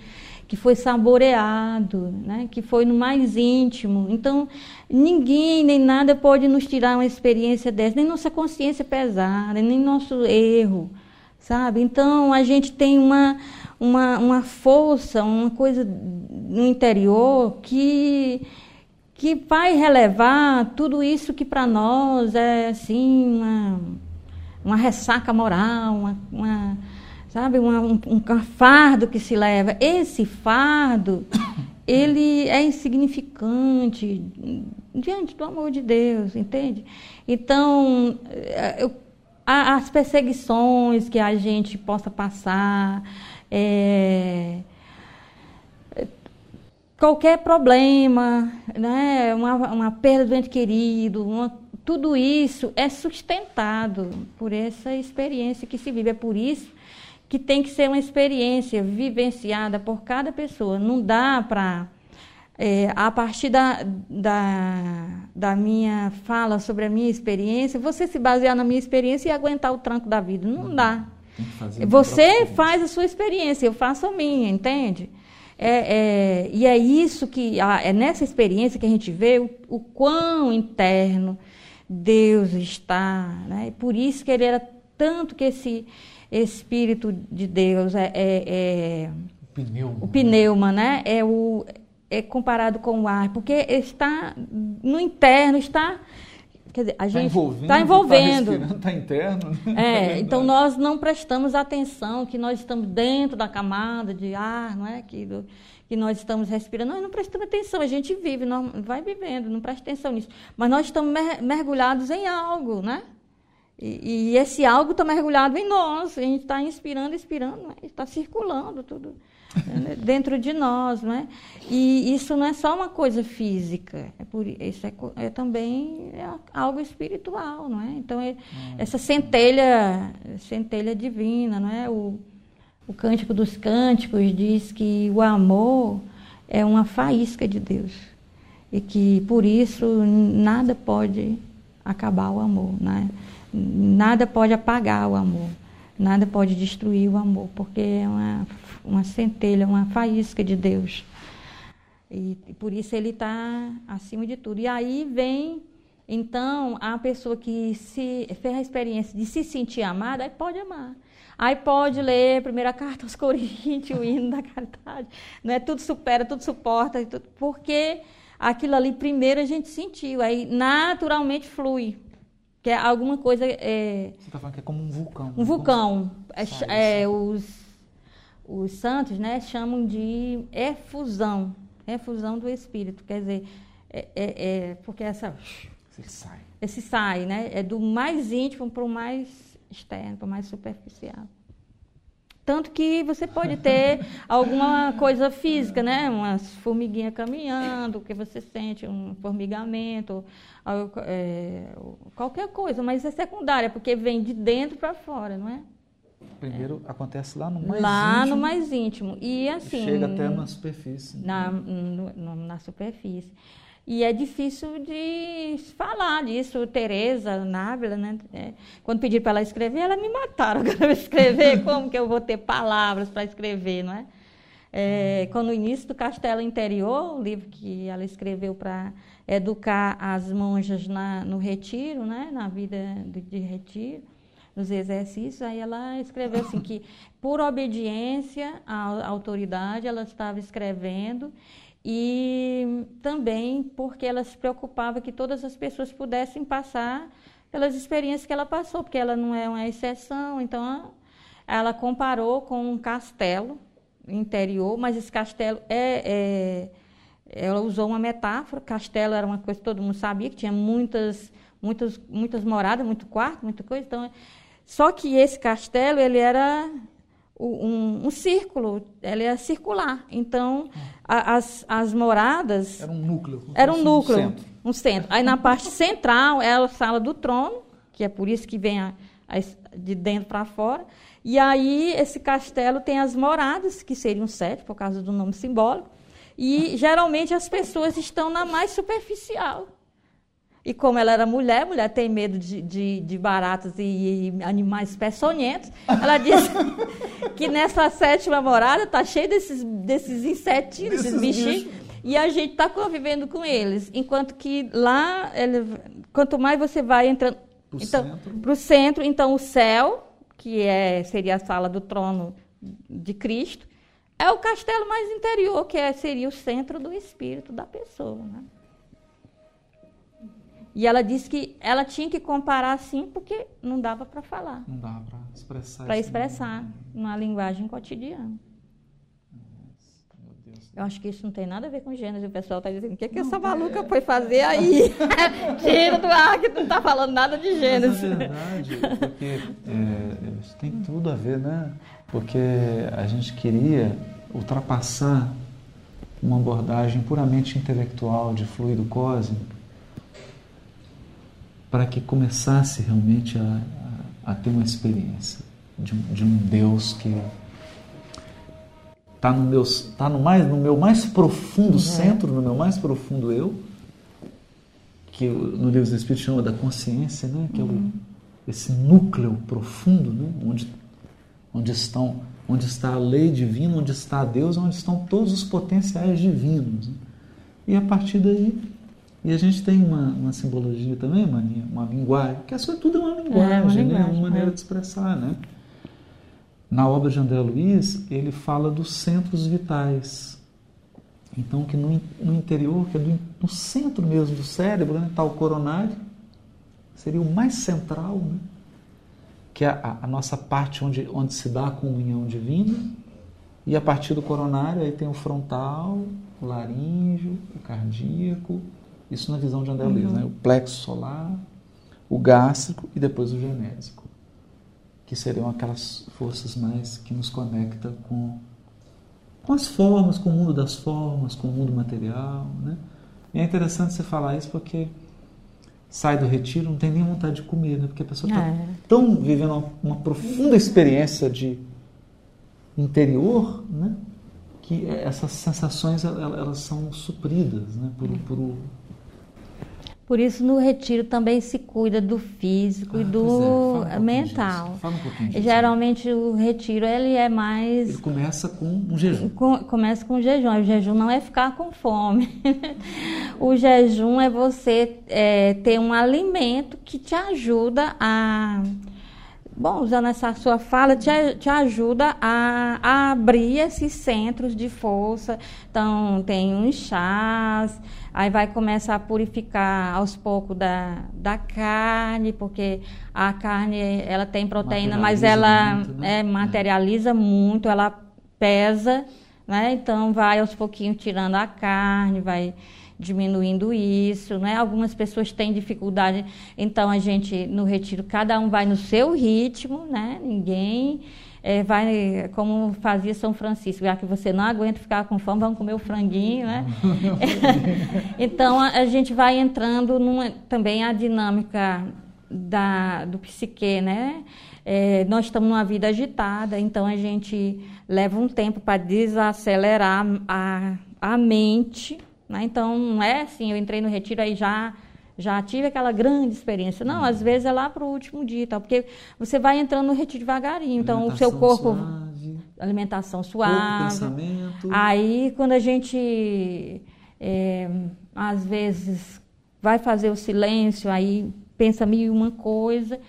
que foi saboreado, né? que foi no mais íntimo. Então, ninguém nem nada pode nos tirar uma experiência dessa, nem nossa consciência pesada, nem nosso erro, sabe? Então, a gente tem uma, uma, uma força, uma coisa no interior que que vai relevar tudo isso que para nós é assim uma, uma ressaca moral, uma, uma sabe, uma, um, um fardo que se leva. Esse fardo, ele é insignificante diante do amor de Deus, entende? Então, eh, eu, as perseguições que a gente possa passar, é, qualquer problema, né, uma, uma perda do ente querido, uma, tudo isso é sustentado por essa experiência que se vive. É por isso que tem que ser uma experiência vivenciada por cada pessoa. Não dá para, é, a partir da, da, da minha fala sobre a minha experiência, você se basear na minha experiência e aguentar o tranco da vida. Não dá. Você faz a sua experiência, eu faço a minha, entende? É, é, e é isso que, é nessa experiência que a gente vê o, o quão interno Deus está. Né? por isso que ele era tanto que esse Espírito de Deus é, é, é o pneuma, o pneuma né? É, o, é comparado com o ar, porque está no interno, está Quer dizer, a tá gente está envolvendo. Está tá interno. Né? É, então nós não prestamos atenção que nós estamos dentro da camada de ar, não é? Que, do, que nós estamos respirando. Nós não prestamos atenção, a gente vive, não, vai vivendo, não presta atenção nisso. Mas nós estamos mergulhados em algo, né? E, e esse algo está mergulhado em nós. A gente está inspirando, expirando, né? está circulando tudo. Dentro de nós, não é? E isso não é só uma coisa física, é por isso é, é também algo espiritual, não é? Então é, hum. essa centelha, centelha divina, não é? O, o cântico dos cânticos diz que o amor é uma faísca de Deus e que por isso nada pode acabar o amor, né? Nada pode apagar o amor, nada pode destruir o amor, porque é uma uma centelha, uma faísca de Deus. E, e por isso ele está acima de tudo. E aí vem, então, a pessoa que se fez a experiência de se sentir amada, aí pode amar. Aí pode ler a primeira carta aos Coríntios, o hino da caridade. Não é tudo supera, tudo suporta, tudo, porque aquilo ali primeiro a gente sentiu, aí naturalmente flui. Que é alguma coisa. É, Você está falando que é como um vulcão. Um vulcão. É, é, os os santos né, chamam de efusão, efusão do espírito, quer dizer, é, é, é porque essa esse sai, esse sai, né, é do mais íntimo para o mais externo, para o mais superficial. Tanto que você pode ter alguma coisa física, né? Umas formiguinhas caminhando, que você sente um formigamento, é, qualquer coisa, mas é secundária, porque vem de dentro para fora, não é? Primeiro é. acontece lá no mais lá íntimo. no mais íntimo. E assim. Chega até na superfície. Na, no, na superfície. E é difícil de falar disso. Tereza Návila, né? É, quando pedi para ela escrever, ela me mataram. Agora escrever, como que eu vou ter palavras para escrever, não é? é? Quando no início do Castelo Interior, o livro que ela escreveu para educar as monjas na, no retiro, né? Na vida de, de retiro nos exercícios, aí ela escreveu assim que por obediência à autoridade ela estava escrevendo e também porque ela se preocupava que todas as pessoas pudessem passar pelas experiências que ela passou, porque ela não é uma exceção, então ela comparou com um castelo interior, mas esse castelo é, é ela usou uma metáfora, castelo era uma coisa que todo mundo sabia, que tinha muitas, muitas, muitas moradas, muito quarto, muita coisa, então só que esse castelo ele era um, um círculo, ele era circular. Então, a, as, as moradas. Era um núcleo. Era um núcleo. Um centro. um centro. Aí na parte central é a sala do trono, que é por isso que vem a, a, de dentro para fora. E aí esse castelo tem as moradas, que seriam sete, por causa do nome simbólico. E geralmente as pessoas estão na mais superficial. E como ela era mulher, mulher tem medo de, de, de baratas e, e, animais peçonhentos, ela disse que nessa sétima morada está cheio desses, desses insetinhos, desses, desses bichinhos, bichos. e a gente está convivendo com eles. Enquanto que lá, ele, quanto mais você vai entrando para o então, centro. centro, então o céu, que é, seria a sala do trono de Cristo, é o castelo mais interior, que é, seria o centro do espírito da pessoa. Né? E ela disse que ela tinha que comparar assim porque não dava para falar. Não dava para expressar. Para expressar numa linguagem cotidiana. Eu acho que isso não tem nada a ver com Gênesis. O pessoal está dizendo, o que, é que essa maluca é... foi fazer aí? Tira do ar que não está falando nada de Gênesis. Mas é verdade, porque é, isso tem tudo a ver, né? Porque a gente queria ultrapassar uma abordagem puramente intelectual de fluido cósmico para que começasse realmente a, a, a ter uma experiência de um, de um Deus que está no, meu, tá no, mais, no meu mais profundo uhum. centro, no meu mais profundo eu, que no livro dos Espíritos chama da consciência, né? que é o, uhum. esse núcleo profundo, né? onde, onde, estão, onde está a lei divina, onde está Deus, onde estão todos os potenciais divinos. Né? E a partir daí, e a gente tem uma, uma simbologia também, uma, uma linguagem, que isso é tudo uma linguagem, é uma, linguagem, né? uma maneira é. de expressar, né? Na obra de André Luiz, ele fala dos centros vitais. Então, que no, no interior, que é do, no centro mesmo do cérebro, está né, o coronário, seria o mais central, né? que é a, a, nossa parte onde, onde se dá a comunhão divina. E a partir do coronário, aí tem o frontal, o laríngeo, o cardíaco, isso na visão de André Luiz, uhum. né? o plexo solar, o gástrico e depois o genésico que seriam aquelas forças mais que nos conectam com, com as formas, com o mundo das formas, com o mundo material. Né? E é interessante você falar isso porque sai do retiro, não tem nem vontade de comer, né? porque a pessoa está é. tão vivendo uma, uma, profunda experiência de interior, né? que essas sensações elas são supridas né? por, por, por isso, no retiro também se cuida do físico ah, e do é. um mental. Fala um pouquinho disso. Geralmente o retiro ele é mais. Ele começa com um jejum. Com, começa com jejum. O jejum não é ficar com fome. o jejum é você é, ter um alimento que te ajuda a. Bom, usando essa sua fala, te, te ajuda a, a abrir esses centros de força. Então, tem uns chás Aí vai começar a purificar aos poucos da, da carne, porque a carne ela tem proteína, mas ela muito, né? é, materializa é. muito, ela pesa, né? Então vai aos pouquinhos tirando a carne, vai diminuindo isso, né? Algumas pessoas têm dificuldade, então a gente no retiro cada um vai no seu ritmo, né? Ninguém é, vai, como fazia São Francisco, já que você não aguenta ficar com fome, vamos comer o franguinho, né? então a, a, gente vai entrando numa, também a dinâmica da, do psique, né? É, nós estamos numa vida agitada, então a gente leva um tempo para desacelerar a, a mente, né? Então não é assim, eu entrei no retiro aí já já tive aquela grande experiência. Não, às vezes é lá para o último dia, tal, porque você vai entrando no retiro devagarinho. Então, o seu corpo. Suave, alimentação suave. Aí, quando a gente, é, às vezes, vai fazer o silêncio, aí pensa mil e uma coisa.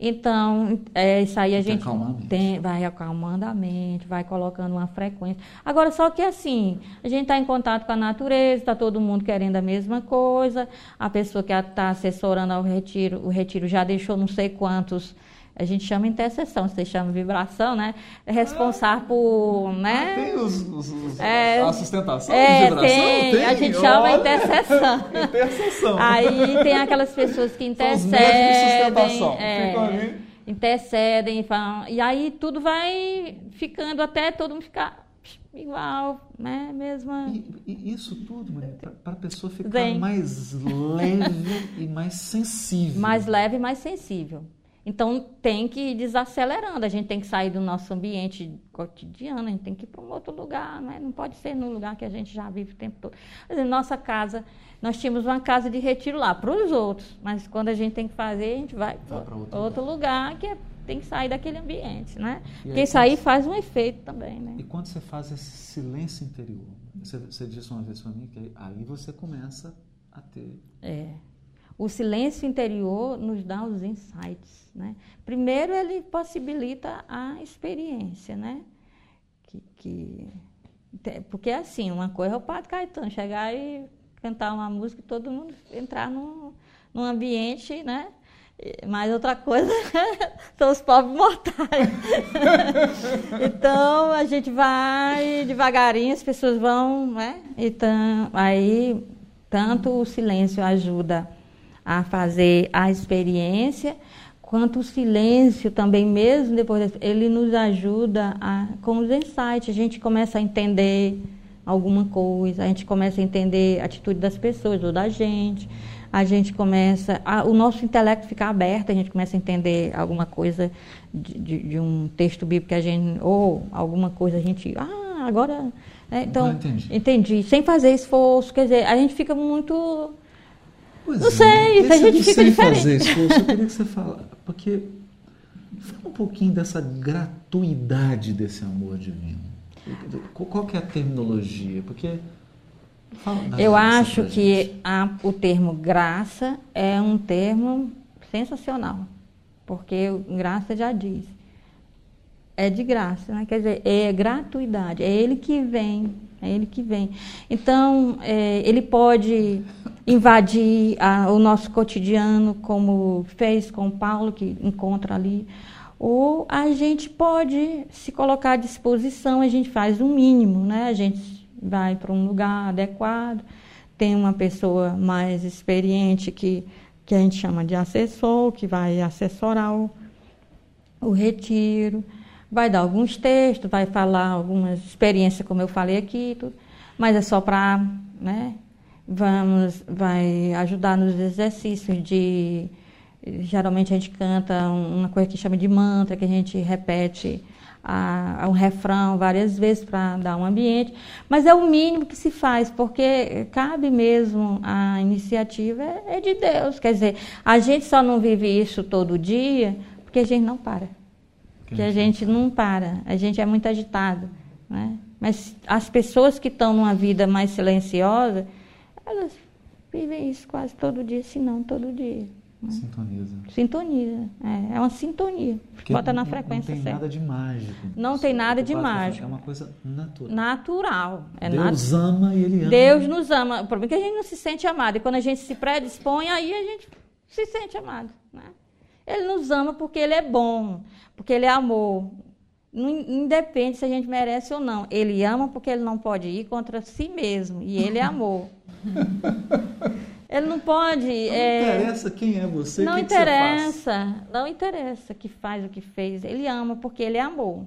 Então, é, isso aí a gente tem, vai acalmando a mente, vai colocando uma frequência. Agora, só que assim, a gente está em contato com a natureza, está todo mundo querendo a mesma coisa, a pessoa que está assessorando ao retiro, o retiro já deixou não sei quantos a gente chama intercessão, você chama vibração, né? É responsável por, né? Ah, tem os, os, os é, a sustentação é, vibração? Tem, tem, a gente chama intercessão. intercessão. Aí tem aquelas pessoas que intercedem. É, intercedem, falam, e aí tudo vai ficando até todo mundo ficar igual, né? Mesma. E, e isso tudo, para a pessoa ficar Zen. mais leve e mais sensível. Mais leve e mais sensível. Então tem que ir desacelerando, a gente tem que sair do nosso ambiente cotidiano, a gente tem que ir para um outro lugar, né? não pode ser no lugar que a gente já vive o tempo todo. Mas, nossa casa, nós tínhamos uma casa de retiro lá para os outros, mas quando a gente tem que fazer, a gente vai para outro, outro lugar. lugar, que é, tem que sair daquele ambiente, né? E Porque isso aí faz um efeito também, né? E quando você faz esse silêncio interior, você, você disse uma vez para mim que aí você começa a ter... É o silêncio interior nos dá os insights. Né? Primeiro, ele possibilita a experiência, né? Que, que, porque assim, uma coisa é o Padre Caetano chegar e cantar uma música e todo mundo entrar num, num ambiente, né? Mas outra coisa são os pobres mortais. então a gente vai devagarinho, as pessoas vão, né? Então, aí tanto o silêncio ajuda a fazer a experiência, quanto o silêncio também, mesmo depois, ele nos ajuda a, com os insights, a gente começa a entender alguma coisa, a gente começa a entender a atitude das pessoas ou da gente, a gente começa, a, o nosso intelecto fica aberto, a gente começa a entender alguma coisa de, de, de um texto bíblico que a gente, ou alguma coisa a gente, ah, agora, né? então, entendi. entendi, sem fazer esforço, quer dizer, a gente fica muito, Pois Não é, sei, esse a gente fica diferente. fazer esforço, eu queria que você falasse, porque fala um pouquinho dessa gratuidade desse amor divino. Qual que é a terminologia? Porque eu acho que a, o termo graça é um termo sensacional, porque graça já diz, é de graça, né? quer dizer, é gratuidade, é ele que vem, é ele que vem. Então, é, ele pode invadir a- o nosso cotidiano, como fez com Paulo, que encontra ali, ou a gente pode se colocar à disposição, a gente faz o mínimo, né? A gente vai para um lugar adequado, tem uma pessoa mais experiente que, que a gente chama de assessor, que vai assessorar o, o retiro, vai dar alguns textos, vai falar algumas experiências, como eu falei aqui, tudo, mas é só para, né? Vamos, vai ajudar nos exercícios de, geralmente a gente canta uma coisa que chama de mantra, que a gente repete a, a um refrão várias vezes para dar um ambiente, mas é o mínimo que se faz, porque cabe mesmo a iniciativa é, é de Deus, quer dizer, a gente só não vive isso todo dia porque a gente não para que a gente não para, a gente é muito agitado, né? Mas as pessoas que estão numa vida mais silenciosa, elas vivem isso quase todo dia, se não todo dia. Sintoniza. Sintoniza, é, é uma sintonia. Porque Bota na não- frequência Não tem certa. nada de mágico. Não tem nada de na mágico. É uma coisa natural. Natural. É Deus ama e Ele ama. Deus nos ama. O problema é que a gente não se sente amado. E quando a gente se predispõe, aí a gente se sente amado. Né? Ele nos ama porque ele é bom, porque ele é amor. Não independe se a gente merece ou não. Ele ama porque ele não pode ir contra si mesmo. E ele é amor. ele não pode. Não é, interessa quem é você, não que que interessa, não interessa que faz o que fez. Ele ama porque ele é amor.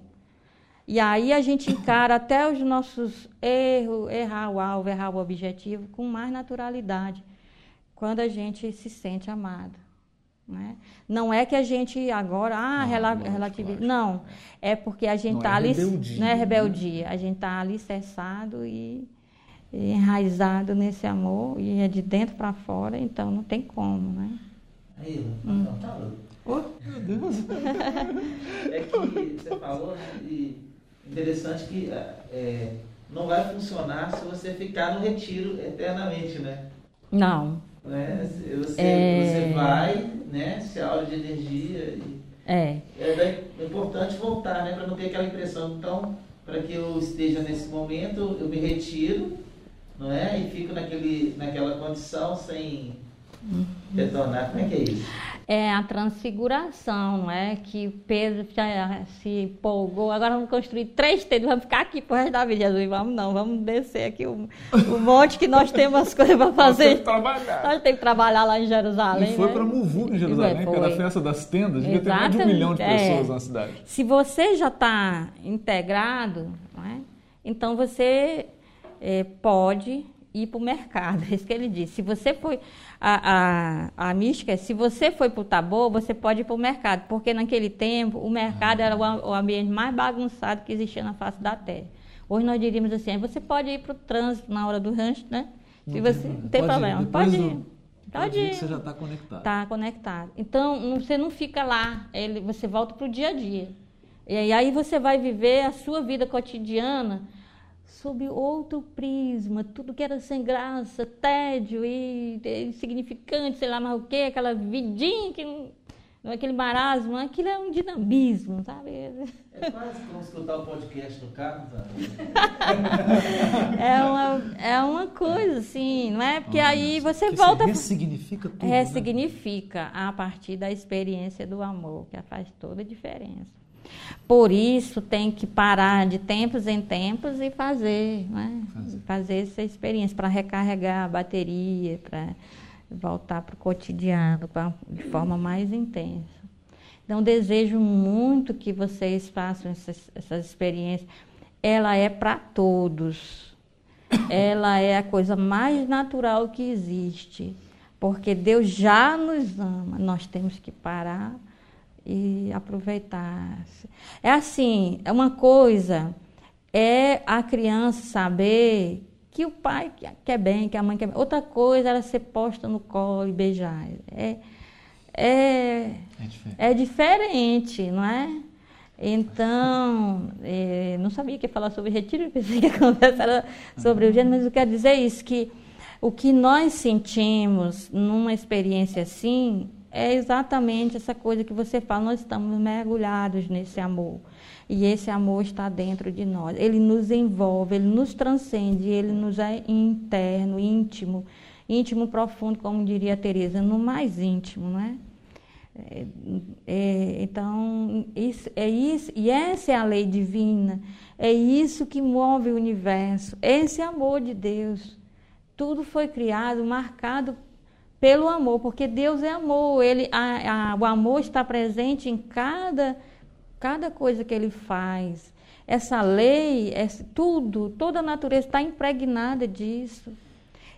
E aí a gente encara até os nossos erros, errar o alvo, errar o objetivo com mais naturalidade, quando a gente se sente amado. Né? Não é que a gente agora, ah, Não, rela relativiza. Não, é porque a gente está é ali. rebeldia, Não é né? rebeldia, a gente está alicerçado e enraizado nesse amor, e é de dentro para fora, então não tem como, né? Aí, Hum. tá. Oh, meu Deus. É que você falou, né? E interessante que é, não vai funcionar se você ficar no retiro eternamente, né? Não, Né? Você, É. você vai, né? Se aula de energia. E é. é é importante voltar, né? Para não ter aquela impressão. Então, para que eu esteja nesse momento, eu me retiro, não é? E fico naquele, naquela condição sem retornar. Como é que é isso? É a transfiguração, não é? Que Pedro já se empolgou. Agora vamos construir três telhas, vamos ficar aqui pro resto da vida. Jesus, vamos não, vamos descer aqui o, o monte que nós temos as coisas para fazer. trabalhar. Nós temos que trabalhar lá em Jerusalém. E foi né? para Muvuca, em Jerusalém, Foi. pela festa das tendas. Devia ter mais de um milhão de é. pessoas na cidade. Se você já está integrado, não é? então você eh, pode ir para o mercado. É isso que ele disse. Se você foi. A, a, a mística é: se você foi para o Tabor, você pode ir para o mercado. Porque naquele tempo, o mercado era o, o ambiente mais bagunçado que existia na face da terra. Hoje nós diríamos assim: você pode ir para o trânsito na hora do rancho, né? Se Não você, tem ir, problema. depois Pode ir. Pode ir ir. você já está conectado. Está conectado. Então, você não fica lá, ele, você volta para o dia a dia. E aí- aí você vai viver a sua vida cotidiana sob outro prisma, tudo que era sem graça, tédio e, e insignificante, sei lá mais o quê, aquela vidinha que não, é aquele marasmo, aquilo é um dinamismo, sabe? É quase como escutar o podcast no carro, sabe? É uma, é uma coisa assim, não é? Porque aí você Porque volta. ressignifica tudo. né? ressignifica a partir da experiência do amor, que faz toda a diferença. Por isso tem que parar de tempos em tempos e fazer, né? Fazer. fazer essa experiência para recarregar a bateria, para voltar para o cotidiano pra- de forma mais intensa. Então desejo muito que vocês façam essas, essas experiências. Ela é para todos ela é a coisa mais natural que existe. porque Deus já nos ama. Nós temos que parar e aproveitar. É assim, é uma coisa é a criança saber que o pai quer bem, que a mãe quer bem. Outra coisa é ela ser posta no colo e beijar. É, é, É diferente. é diferente, não é? Então, eh, não sabia que ia falar sobre retiro, pensei que a conversa era sobre o gênero, mas eu quero dizer é isso, que o que nós sentimos numa experiência assim é exatamente essa coisa que você fala, nós estamos mergulhados nesse amor. E esse amor está dentro de nós. Ele nos envolve, ele nos transcende, ele nos é interno, íntimo, íntimo profundo, como diria Teresa, no mais íntimo, não é? É, é, então, isso, é isso, e essa é a lei divina, é isso que move o universo, esse amor de Deus. Tudo foi criado, marcado pelo amor, porque Deus é amor, ele, a, a, o amor está presente em cada, cada coisa que ele faz. Essa lei, tudo, toda a natureza está impregnada disso.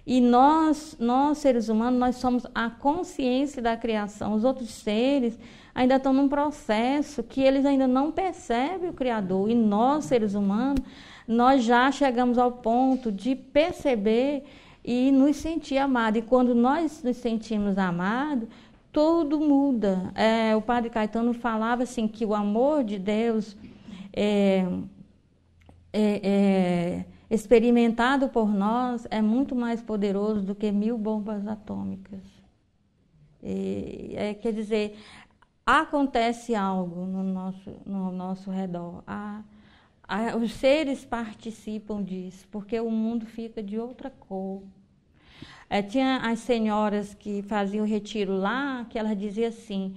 E nós, nós, seres humanos, nós somos a consciência da criação. Os outros seres ainda estão num processo que eles ainda não percebem o Criador. E nós, seres humanos, nós já chegamos ao ponto de perceber e nos sentir amados. E quando nós nos sentimos amados, tudo muda. É, o padre Caetano falava assim que o amor de Deus é, é, é experimentado por nós é muito mais poderoso do que mil bombas atômicas. E, é, quer dizer, acontece algo no nosso, no nosso redor. A, a, os seres participam disso, porque o mundo fica de outra cor. É, tinha as senhoras que faziam retiro lá, que elas diziam assim,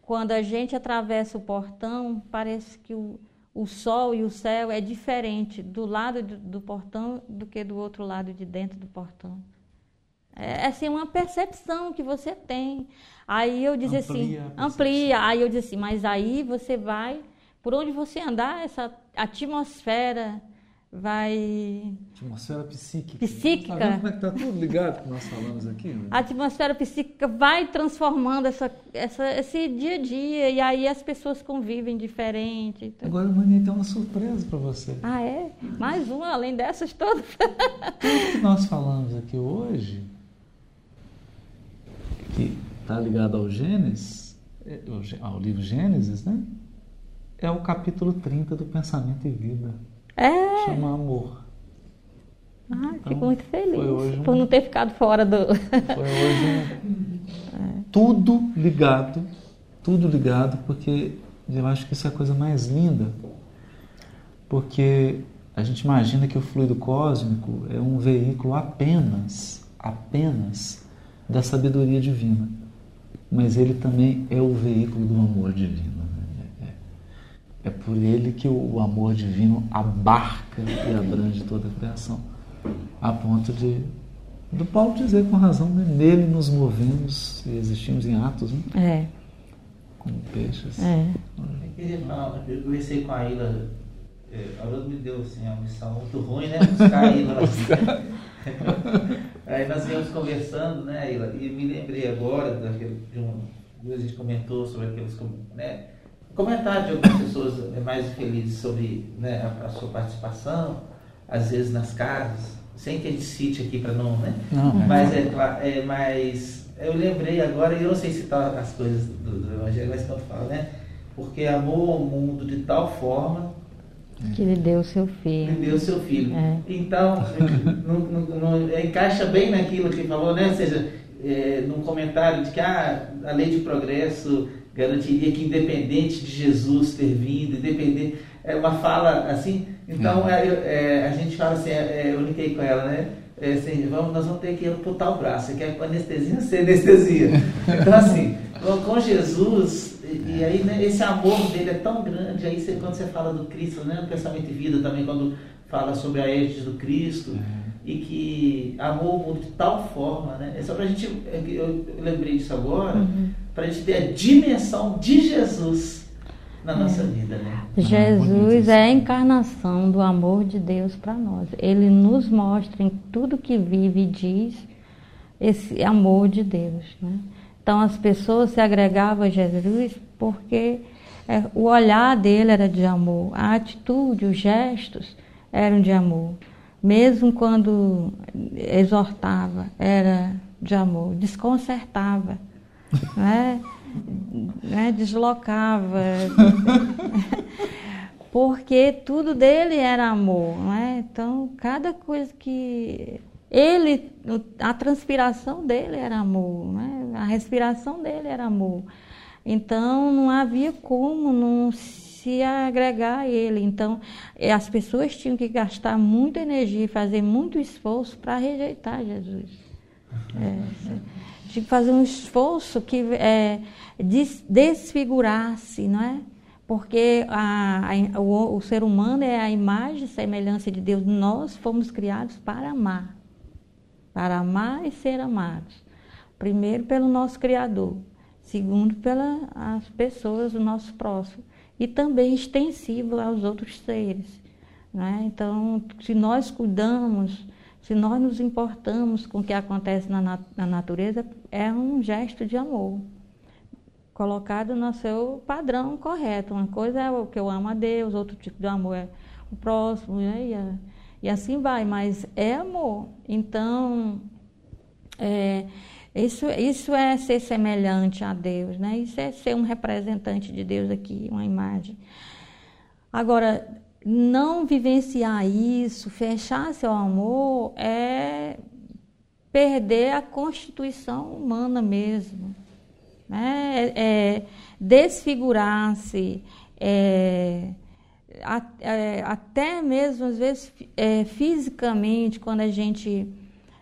quando a gente atravessa o portão, parece que o, o sol e o céu é diferente do lado do, do, portão do que do outro lado de dentro do portão. É assim uma percepção que você tem. Aí eu dizia assim, amplia. Aí eu dizia assim, mas aí você vai, por onde você andar, essa atmosfera vai. Atmosfera psíquica. Psíquica. Tá como é que tá tudo ligado que nós falamos aqui? Né? A atmosfera psíquica vai transformando essa, essa, esse dia a dia e aí as pessoas convivem diferente. Então... Agora, Mania, tem uma surpresa para você. Ah, é? Mais uma, além dessas todas. Tudo que nós falamos aqui hoje, que está ligado ao Gênesis, ao livro Gênesis, né? É o capítulo 30 do Pensamento e Vida. É. Chama amor. Ah, então, fico muito feliz por não ter ficado fora do. Foi hoje um... é. tudo ligado, tudo ligado, porque eu acho que isso é a coisa mais linda. Porque a gente imagina que o fluido cósmico é um veículo apenas, apenas da sabedoria divina. Mas ele também é o veículo do amor divino. É por ele que o amor divino abarca e abrange toda a criação, a ponto de do Paulo dizer com razão, né? nele nos movemos e existimos em atos, né? É. Como peixes. É. Eu conversei com a Ilha, é, a Ilha me deu assim, uma missão muito ruim, né? Buscar a Ilha. Aí nós viemos conversando, né, Ilha, e me lembrei agora daquele, de um. A gente comentou sobre aqueles. Né, comentário de algumas pessoas mais felizes sobre né, a, a, sua participação, às vezes nas casas, sem que a gente cite aqui para não, né? Não, mas é, é mas eu lembrei agora, e eu não sei citar as coisas do, do Evangelho, mas quando fala, né? Porque amou o mundo de tal forma que ele deu o seu filho. Ele deu o seu filho. É. Então, não, não, não, encaixa bem naquilo que falou, né? Ou seja, é, num comentário de que ah, a lei de progresso garantiria que independente de Jesus ter vindo, independente, é uma fala assim, então é, é, a gente fala assim, é, eu linkei com ela, né? É, assim, vamos, nós vamos ter que amputar o braço, você quer com anestesia sem anestesia. Então assim, com Jesus, e, e aí né, esse amor dele é tão grande, aí você, quando você fala do Cristo, né, no pensamento de vida também, quando fala sobre a égide do Cristo, e que amou o mundo de tal forma, né? É só pra gente, eu lembrei disso agora, Uhum. Para a gente ter a dimensão de Jesus na nossa vida, né? Jesus é a encarnação do amor de Deus para nós. Ele nos mostra em tudo que vive e diz esse amor de Deus. Né? Então as pessoas se agregavam a Jesus porque é, o olhar dele era de amor, a atitude, os gestos eram de amor. Mesmo quando exortava, era de amor, desconcertava, né? né? deslocava. porque tudo dele era amor, não é? Então, cada coisa que ele, a transpiração dele era amor, né? A respiração dele era amor. Então, não havia como não se agregar a ele. Então, as pessoas tinham que gastar muita energia, fazer muito esforço para rejeitar Jesus. É, que fazer um esforço que é, desfigurasse, não é? porque a, a, o, o, ser humano é a imagem e semelhança de Deus. Nós fomos criados para amar, para amar e ser amados. Primeiro pelo nosso Criador, segundo pelas pessoas do nosso próximo e também extensivo aos outros seres. Né? Então, se nós cuidamos, se nós nos importamos com o que acontece na, na natureza, é um gesto de amor colocado no seu padrão correto. Uma coisa é o que eu amo a Deus, outro tipo de amor é o próximo, né? e, e assim vai, mas é amor. Então, é, isso, isso é ser semelhante a Deus, né? Isso é ser um representante de Deus aqui, uma imagem. Agora, não vivenciar isso, fechar seu amor, é perder a constituição humana mesmo né? É, desfigurar-se, é, é, até mesmo às vezes é, fisicamente, quando a gente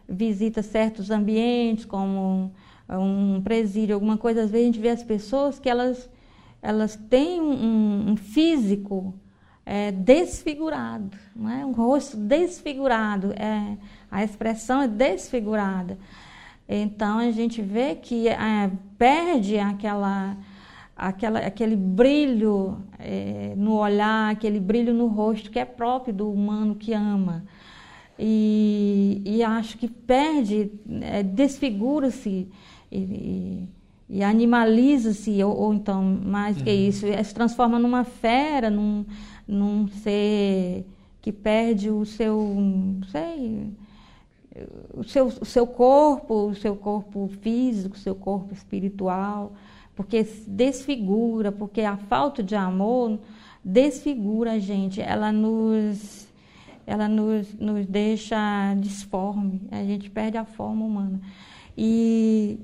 visita certos ambientes, como um, um, presídio, alguma coisa, às vezes a gente vê as pessoas que elas, elas têm um, um físico é, desfigurado, é? um rosto desfigurado, é, a expressão é desfigurada. Então a gente vê que é, perde aquela, aquela, aquele brilho é, no olhar, aquele brilho no rosto que é próprio do humano que ama. E, e acho que perde, é, desfigura-se e, e, animaliza-se, ou, ou, então, mais uhum. que isso, se transforma numa fera, num, num ser que perde o seu, não sei, o seu, o seu corpo, o seu corpo físico, o seu corpo espiritual, porque desfigura, porque a falta de amor desfigura a gente, ela nos, ela nos, nos deixa disforme, a gente perde a forma humana. E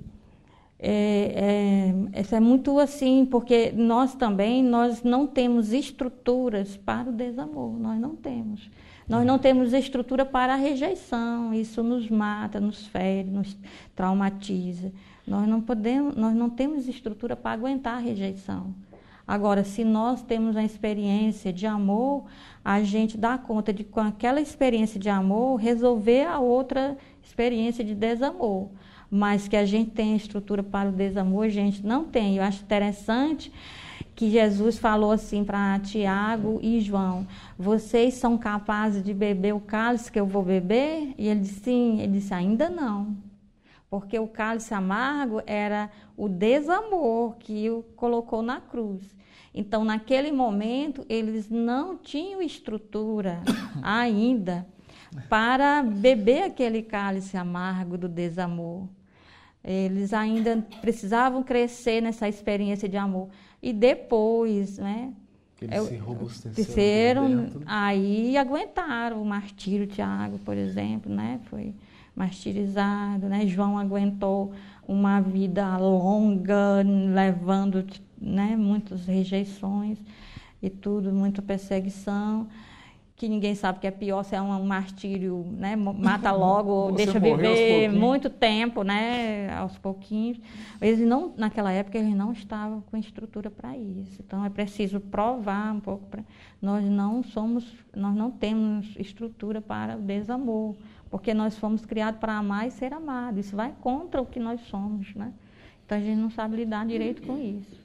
é, é, é muito assim, porque nós também nós não temos estruturas para o desamor, nós não temos. Nós não temos estrutura para a rejeição, isso nos mata, nos fere, nos traumatiza. Nós não podemos, nós não temos estrutura para aguentar a rejeição. Agora, se nós temos a experiência de amor, a gente dá conta de com aquela experiência de amor resolver a outra experiência de desamor. Mas que a gente tem estrutura para o desamor, a gente não tem. Eu acho interessante que Jesus falou assim para Tiago e João: Vocês são capazes de beber o cálice que eu vou beber? E ele disse: Sim. Ele disse: Ainda não. Porque o cálice amargo era o desamor que o colocou na cruz. Então, naquele momento, eles não tinham estrutura ainda para beber aquele cálice amargo do desamor. Eles ainda precisavam crescer nessa experiência de amor. E depois, né? Eles eu, se robusteceram, aí aguentaram o martírio Tiago, por exemplo, né? Foi martirizado, né? João aguentou uma vida longa, levando né, muitas rejeições e tudo, muita perseguição que ninguém sabe que é pior se é um, martírio, né? Mata logo ou deixa viver muito tempo, né? Aos pouquinhos. Eles não, naquela época eles não estavam com estrutura para isso. Então é preciso provar um pouco para nós não somos, nós não temos estrutura para o desamor, porque nós fomos criados para amar e ser amado. Isso vai contra o que nós somos, né? Então a gente não sabe lidar direito com isso.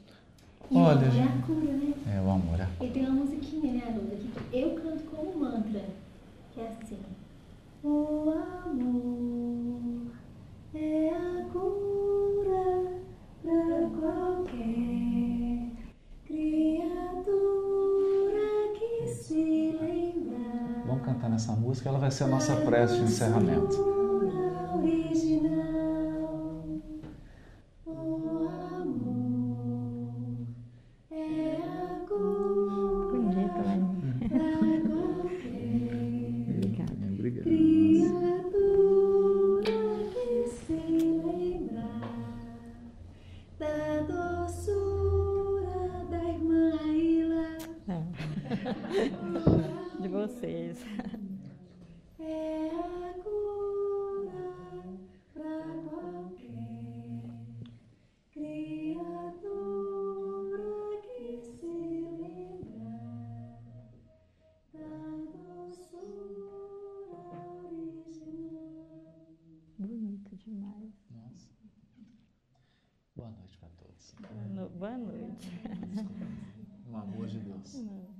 E Olha, o amor é a cura, né? É, o amor é a cura. E tem uma musiquinha, né, Haroldo, que eu canto como mantra, que é assim. O amor é a cura para qualquer criatura que se lembrar. Vamos cantar nessa música, ela vai ser a nossa prece de encerramento. Original, o amor De vocês. É a cura para qualquer criatura que se lembrar da doçura original. Bonito demais. Nossa. Boa noite para todos. No- Boa noite. Um amor de Deus. Não.